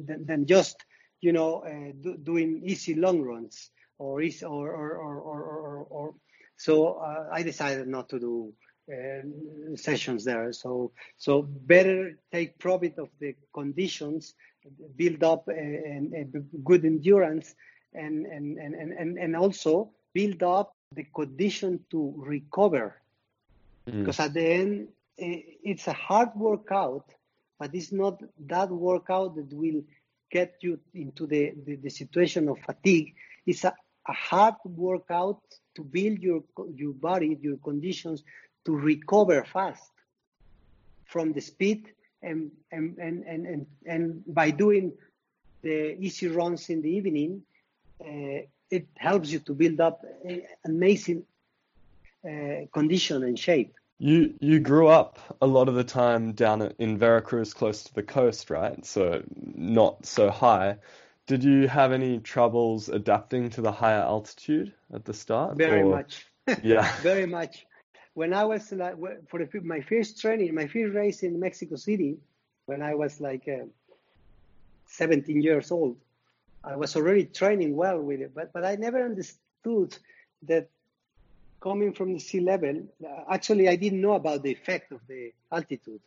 than, than just you know uh, do, doing easy long runs or easy, or, or, or, or, or, so uh, i decided not to do uh, sessions there. So so better take profit of the conditions, build up a, a, a good endurance, and, and and and and also build up the condition to recover. Mm. Because at the end, it's a hard workout, but it's not that workout that will get you into the, the, the situation of fatigue. It's a, a hard workout to build your your body, your conditions to recover fast from the speed and and and and, and, and by doing the easy runs in the evening, uh, it helps you to build up amazing uh, condition and shape. You you grew up a lot of the time down in Veracruz, close to the coast, right? So not so high. Did you have any troubles adapting to the higher altitude at the start? Very or? much. Yeah. Very much. When I was like for the, my first training, my first race in Mexico City, when I was like uh, 17 years old, I was already training well with it, but but I never understood that coming from the sea level, uh, actually I didn't know about the effect of the altitude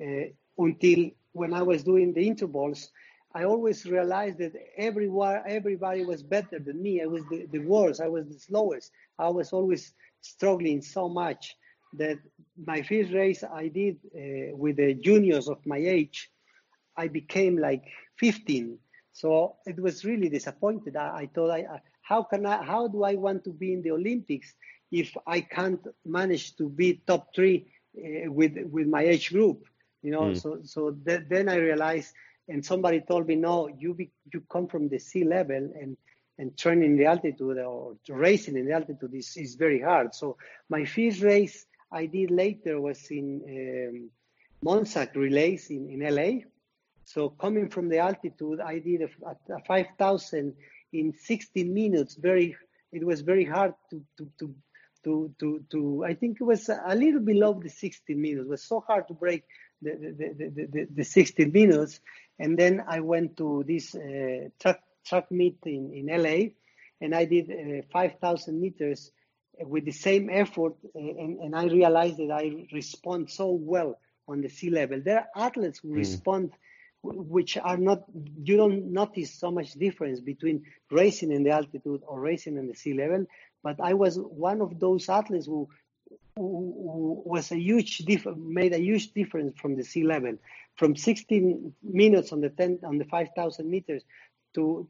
uh, until when I was doing the intervals I always realized that everywhere, everybody was better than me. I was the, the worst. I was the slowest. I was always struggling so much that my first race I did uh, with the juniors of my age, I became like 15. So it was really disappointed. I, I thought, I, how can I, how do I want to be in the Olympics if I can't manage to be top three uh, with with my age group? You know, mm. so so th- then I realized and somebody told me, no, you be, you come from the sea level and and training the altitude or racing in the altitude is, is very hard. So my first race I did later was in um, Mt. SAC relays in, in LA. So coming from the altitude, I did a, a 5,000 in 16 minutes. Very, it was very hard to, to, to, to, to, to, I think it was a little below the 16 minutes. It was so hard to break the, the, the, the, the 16 minutes. And then I went to this uh, track, track meet in, in LA and I did uh, 5,000 meters with the same effort. Uh, and, and I realized that I respond so well on the sea level. There are athletes who mm. respond which are not you don't notice so much difference between racing in the altitude or racing in the sea level but i was one of those athletes who who was a huge diff- made a huge difference from the sea level. From 16 minutes on the 10 on the 5000 meters to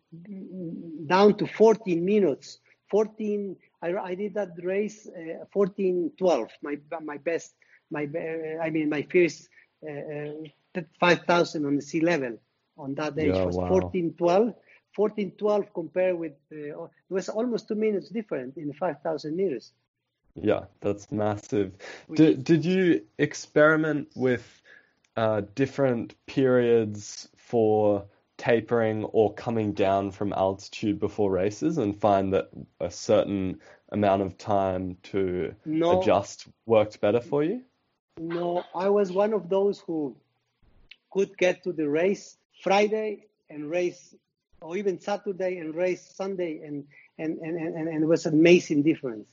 down to 14 minutes. 14 i, I did that race uh, 14 12 my my best my uh, i mean my first uh, uh 5000 on the sea level on that age. Yeah, was wow. 14 12 14 12 compared with uh, it was almost two minutes different in 5000 meters yeah that's massive did, did you experiment with uh, different periods for tapering or coming down from altitude before races and find that a certain amount of time to no, adjust worked better for you? No, I was one of those who could get to the race Friday and race, or even Saturday and race Sunday, and and and and, and it was an amazing difference.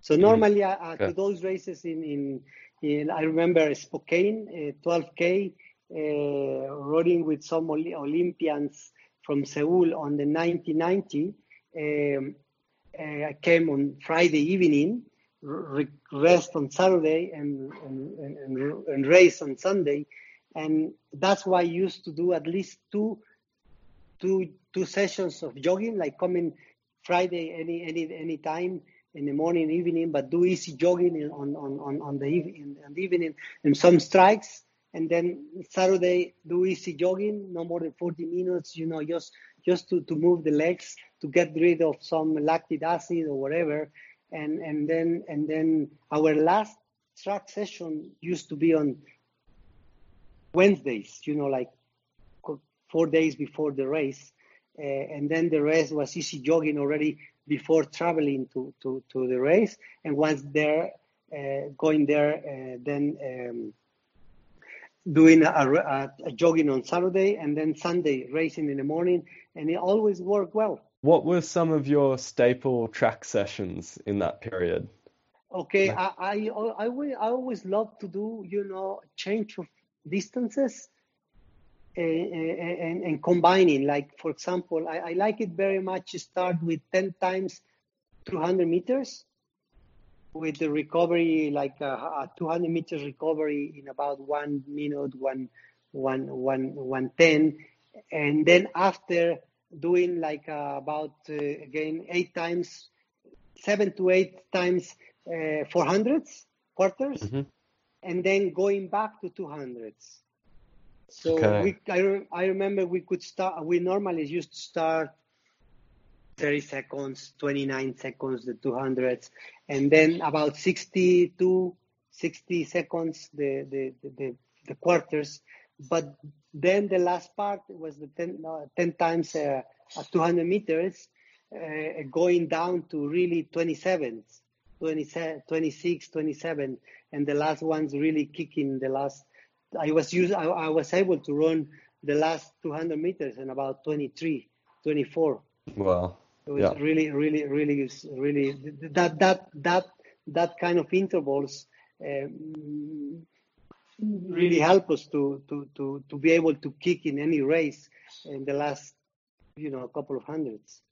So mm-hmm. normally, mm-hmm. uh, to those races in in in, I remember Spokane, 12K, uh, uh, running with some Olympians from Seoul on the 1990. Um, uh, I came on Friday evening, rest on Saturday, and, and, and, and race on Sunday. And that's why I used to do at least two, two, two sessions of jogging, like coming Friday any any any time in the morning, evening, but do easy jogging on on on, on the evening and evening and some strikes, and then Saturday do easy jogging, no more than 40 minutes, you know, just just to, to move the legs to get rid of some lactic acid or whatever, and and then and then our last track session used to be on Wednesdays, you know, like four days before the race, uh, and then the rest was easy jogging already before traveling to, to, to the race. And once there, uh, going there, uh, then um, doing a, a, a, jogging on Saturday and then Sunday racing in the morning. And it always worked well. What were some of your staple track sessions in that period? Okay, I, I, I, I always love to do, you know, change of distances and, and, combining. Like, for example, I, I, like it very much to start with 10 times 200 meters with the recovery, like a, a 200 meters recovery in about one minute, one, one, one, one ten, and then after doing like uh, about uh, again eight times, seven to eight times uh, 400s quarters, mm-hmm. and then going back to 200s. So okay. we, I, I remember we could start. We normally used to start 30 seconds, 29 seconds, the 200s, and then about 60 to 60 seconds the the, the, the quarters. But then the last part was the 10, uh, 10 times uh, 200 meters, uh, going down to really 27, 27, 26, 27, and the last ones really kicking the last. I was used, I, I was able to run the last 200 meters in about 23, 24. Wow. It was yeah. really, really, really, really that that that that kind of intervals um, really help us to, to, to, to be able to kick in any race in the last, you know, a couple of hundreds.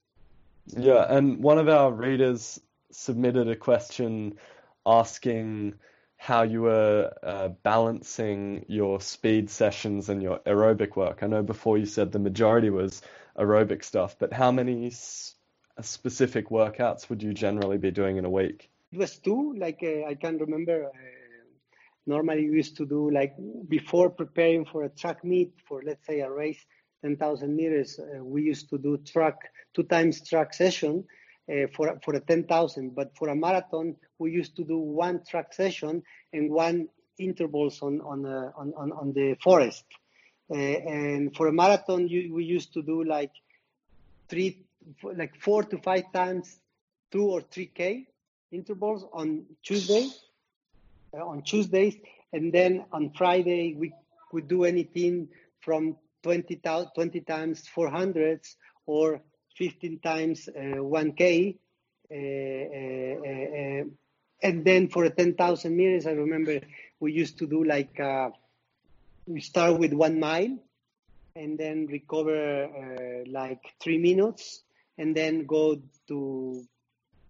Yeah, and one of our readers submitted a question asking how you were uh, balancing your speed sessions and your aerobic work. I know before you said the majority was aerobic stuff, but how many s- specific workouts would you generally be doing in a week? It was two. Like uh, I can remember, uh, normally we used to do like before preparing for a track meet for let's say a race 10,000 meters, uh, we used to do track two times track session uh, for for a 10,000. But for a marathon, we used to do one track session and one intervals on on uh, on, on, on the forest. Uh, and for a marathon, you, we used to do like three, like four to five times two or three k intervals on Tuesday, uh, on Tuesdays, and then on Friday we could do anything from 20, 20 times 400s or 15 times uh, 1K. Uh, uh, uh, and then for 10,000 meters, I remember we used to do like, uh, we start with one mile and then recover like three minutes and then go to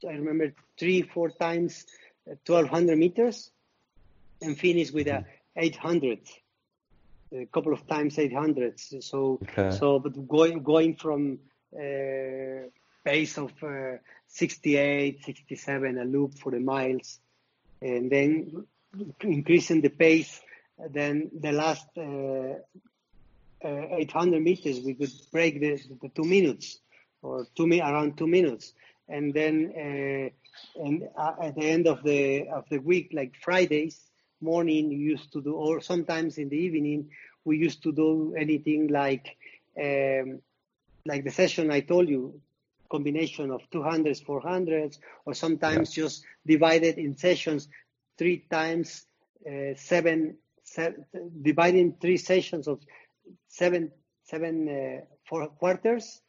I remember three, four times 1200 uh, meters and finish with a 800 a couple of times 800s so okay. so but going going from pace of uh, 68 67 a loop for the miles and then increasing the pace then the last uh, uh 800 meters we could break the, the two minutes or two around two minutes. And then uh, and uh, at the end of the of the week, like Fridays morning, you used to do, or sometimes in the evening, we used to do anything like um, like the session I told you, combination of 200s, 400s, or sometimes yeah. just divided in sessions three times uh, seven, seven, dividing three sessions of seven seven uh, four quarters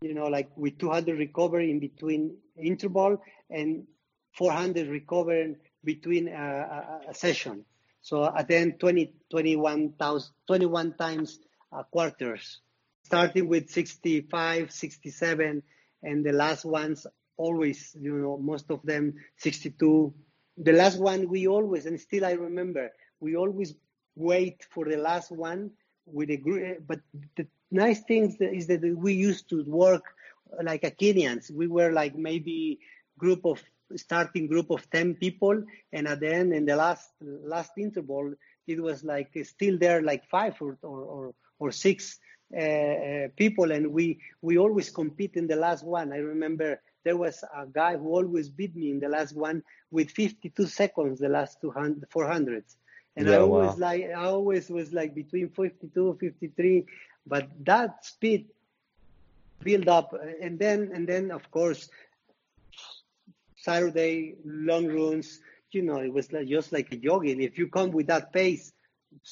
you know, like with 200 recovery in between interval and 400 recovery between a, a, session. So at the end, 20, 21, 21 times uh, quarters, starting with 65, 67, and the last ones always, you know, most of them 62. The last one we always, and still I remember, we always wait for the last one with a group, eh, but the nice thing is that we used to work uh, like a Kenyans. We were like maybe group of starting group of 10 people and at the end in the last last interval it was like still there like five or or, or, or six uh, uh, people and we we always compete in the last one. I remember there was a guy who always beat me in the last one with 52 seconds the last 200 400s and yeah, I always wow. like I always was like between 52 53 but that speed build up and then and then of course Saturday long runs you know it was like, just like a jogging. If you come with that pace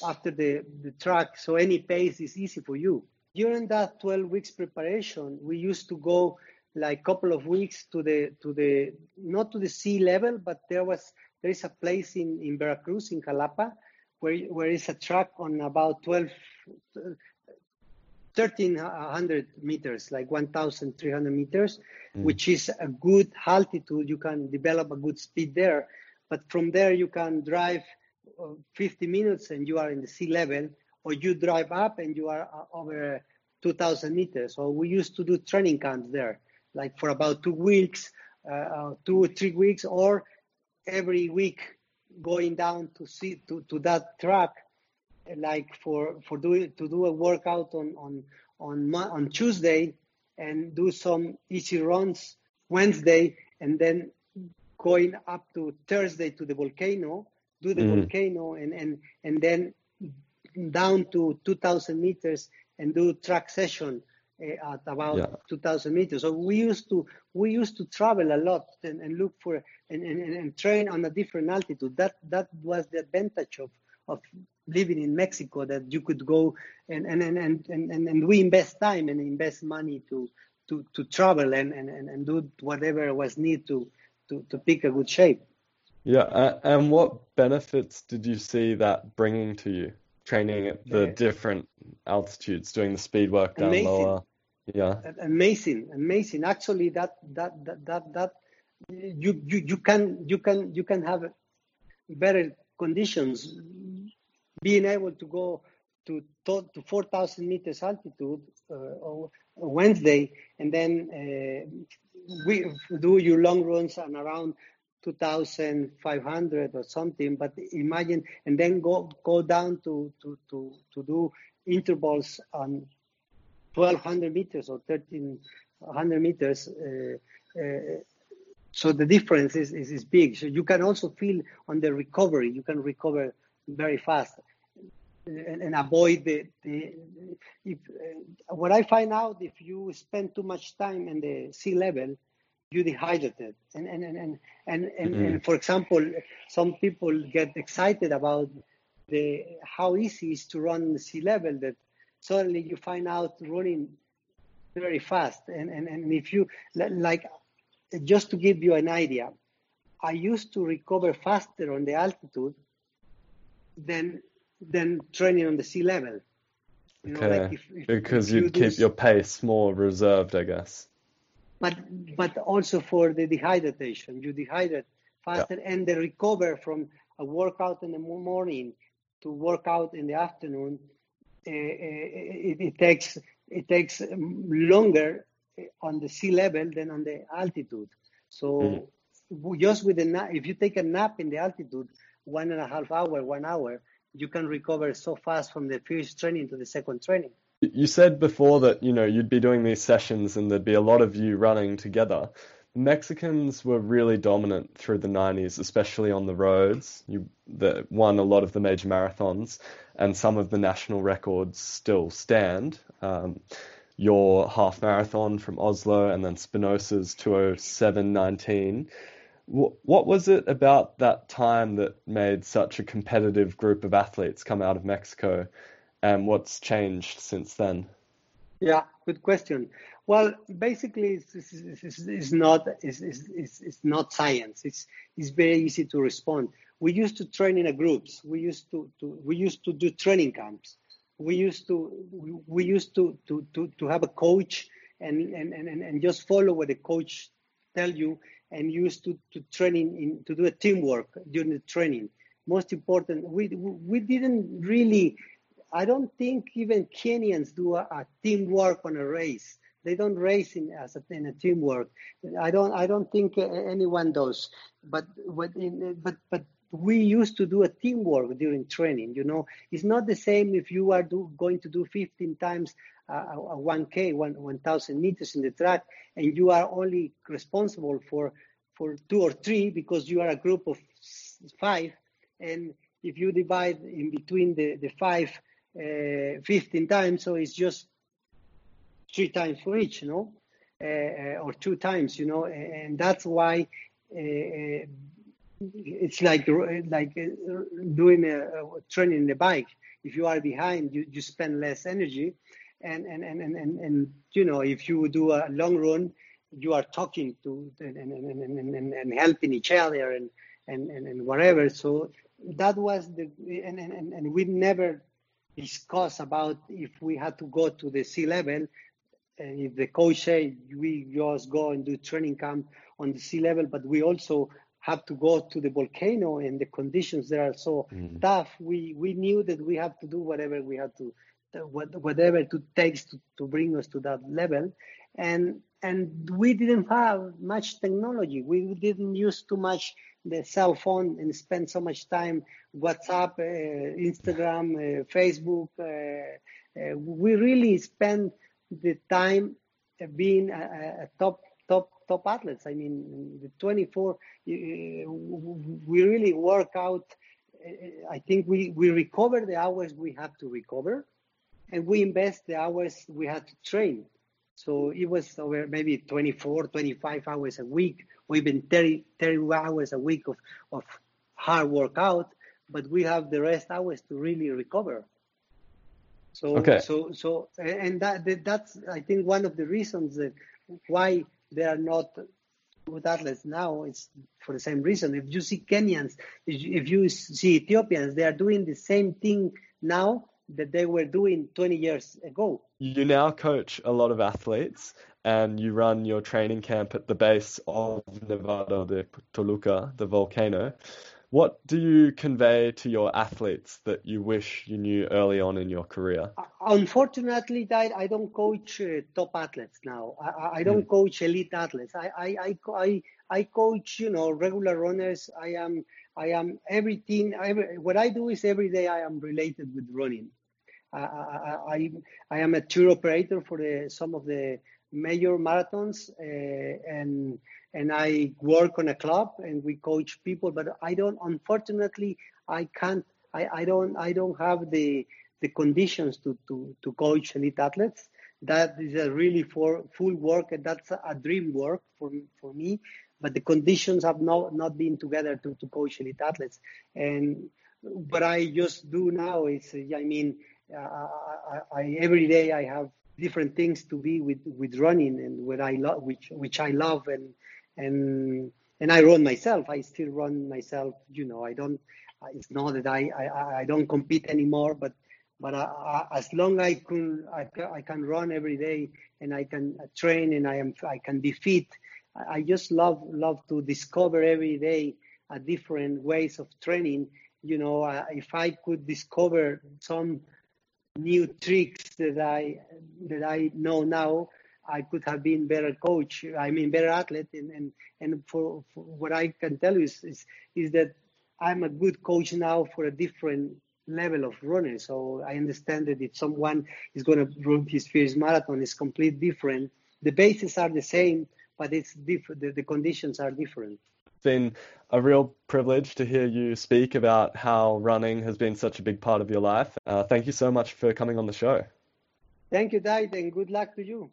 after the, the track so any pace is easy for you during that 12 weeks preparation we used to go like couple of weeks to the to the not to the sea level but there was there is a place in, in Veracruz, in Jalapa, where, where is a track on about 12, 1300 meters, like 1,300 meters, mm. which is a good altitude. You can develop a good speed there. But from there, you can drive 50 minutes and you are in the sea level, or you drive up and you are uh, over 2,000 meters. So we used to do training camps there, like for about two weeks, uh, uh two or three weeks, or every week going down to see to, to that track, like for for doing to do a workout on on on on Tuesday and do some easy runs Wednesday, and then going up to Thursday to the volcano, do the mm. volcano, and and and then down to 2,000 meters and do track session uh, at about yeah. 2,000 meters. So we used to we used to travel a lot and, and look for and, and, and train on a different altitude. That that was the advantage of of living in Mexico that you could go and and and and, and, and we invest time and invest money to to, to travel and, and, and do whatever was needed to, to, to pick a good shape. Yeah, and what benefits did you see that bringing to you? training at the yeah. different altitudes, doing the speed work down amazing. lower. Yeah. Amazing, amazing. Actually, that that that that that you you you can you can you can have better conditions. Being able to go to to, to 4,000 meters altitude uh, Wednesday, and then uh, we do your long runs and around 2,500 or something. But imagine, and then go go down to to to, to do intervals on 1,200 meters or 1,300 meters. Uh, uh, so the difference is, is, is big. So you can also feel on the recovery. You can recover very fast and, and avoid the, the if uh, what I find out if you spend too much time in the sea level, you dehydrated. And and and and and, and, mm-hmm. and, for example, some people get excited about the how easy it is to run the sea level that suddenly you find out running very fast. And and, and if you like just to give you an idea, I used to recover faster on the altitude than than training on the sea level. You okay. Know, like if, if, because if you'd you keep your pace more reserved, I guess but but also for the dehydration. You dehydrate faster yeah. and the recover from a workout in the morning to workout in the afternoon. Uh, it, it, takes it takes longer on the sea level than on the altitude. So mm. just with the nap, if you take a nap in the altitude, one and a half hour, one hour, you can recover so fast from the first training to the second training. You said before that you know you'd be doing these sessions and there'd be a lot of you running together. The Mexicans were really dominant through the 90s, especially on the roads. You the, won a lot of the major marathons, and some of the national records still stand. Um, your half marathon from Oslo, and then Espinosa's 207.19. What was it about that time that made such a competitive group of athletes come out of Mexico? And what's changed since then? Yeah, good question. Well, basically, it's, it's, it's, not it's, it's, it's not science. It's it's very easy to respond. We used to train in groups. We used to, to we used to do training camps. We used to we used to to to, to have a coach and, and, and, and just follow what the coach tell you and used to, to training in to do a teamwork during the training. Most important, we we didn't really I don't think even Kenyans do a, a teamwork on a race. They don't race in as a, in a teamwork. I don't. I don't think anyone does. But but in, but but we used to do a teamwork during training. You know, it's not the same if you are do, going to do 15 times uh, a 1K, 1,000 meters in the track, and you are only responsible for for two or three because you are a group of five, and if you divide in between the the five uh, 15 times, so it's just three times for each, you know, uh, uh or two times, you know, and that's why uh, uh it's like like doing a, a training the bike. If you are behind, you, you spend less energy, and and, and, and, and you know if you do a long run, you are talking to and, and, and, and, and helping each other and, and, and, and whatever. So that was the and, and, and we never discuss about if we had to go to the sea level. And if the coach said we just go and do training camp on the sea level, but we also have to go to the volcano and the conditions there are so mm. tough. We we knew that we have to do whatever we had to whatever it takes to, to bring us to that level. And and we didn't have much technology. We didn't use too much the cell phone and spend so much time WhatsApp, uh, Instagram, uh, Facebook. Uh, uh we really spend the time being a, a, top top top athletes. I mean, the 24. we really work out. Uh, I think we we recover the hours we have to recover, and we invest the hours we had to train so it was over maybe 24, 25 hours a week, or even 30, 30 hours a week of, of hard workout, but we have the rest hours to really recover. So, okay. so, so, and that, that's, I think, one of the reasons that why they are not good athletes now is for the same reason. If you see Kenyans, if you see Ethiopians, they are doing the same thing now that they were doing 20 years ago. You now coach a lot of athletes and you run your training camp at the base of Nevado de Toluca, the volcano. What do you convey to your athletes that you wish you knew early on in your career? Unfortunately, I don't coach uh, top athletes now. I, I don't mm. coach elite athletes. I, I, I, I, coach, you know, regular runners. I am I am everything. Every, what I do is every day I am related with running. I, I, I am a tour operator for the, some of the major marathons, uh, and and I work on a club and we coach people. But I don't. Unfortunately, I can't. I, I don't. I don't have the the conditions to to to coach elite athletes. That is a really for full work, and that's a dream work for for me but the conditions have not, not been together to, to coach elite athletes. And what I just do now is, I mean, uh, I, I, every day I have different things to be with, with running and what I love, which, which I love and, and, and I run myself. I still run myself. You know, I don't, it's not that I, I, I don't compete anymore, but, but I, I, as long I can, I, I can run every day and I can train and I am, I can be fit I just love love to discover every day a different ways of training. You know, uh, if I could discover some new tricks that I that I know now, I could have been better coach. I mean, better athlete. And and, and for, for what I can tell you is, is is that I'm a good coach now for a different level of running. So I understand that if someone is going to run his first marathon, it's completely different. The bases are the same, but it's different. The, the conditions are different. It's been a real privilege to hear you speak about how running has been such a big part of your life. Uh, thank you so much for coming on the show. Thank you, Dave, and good luck to you.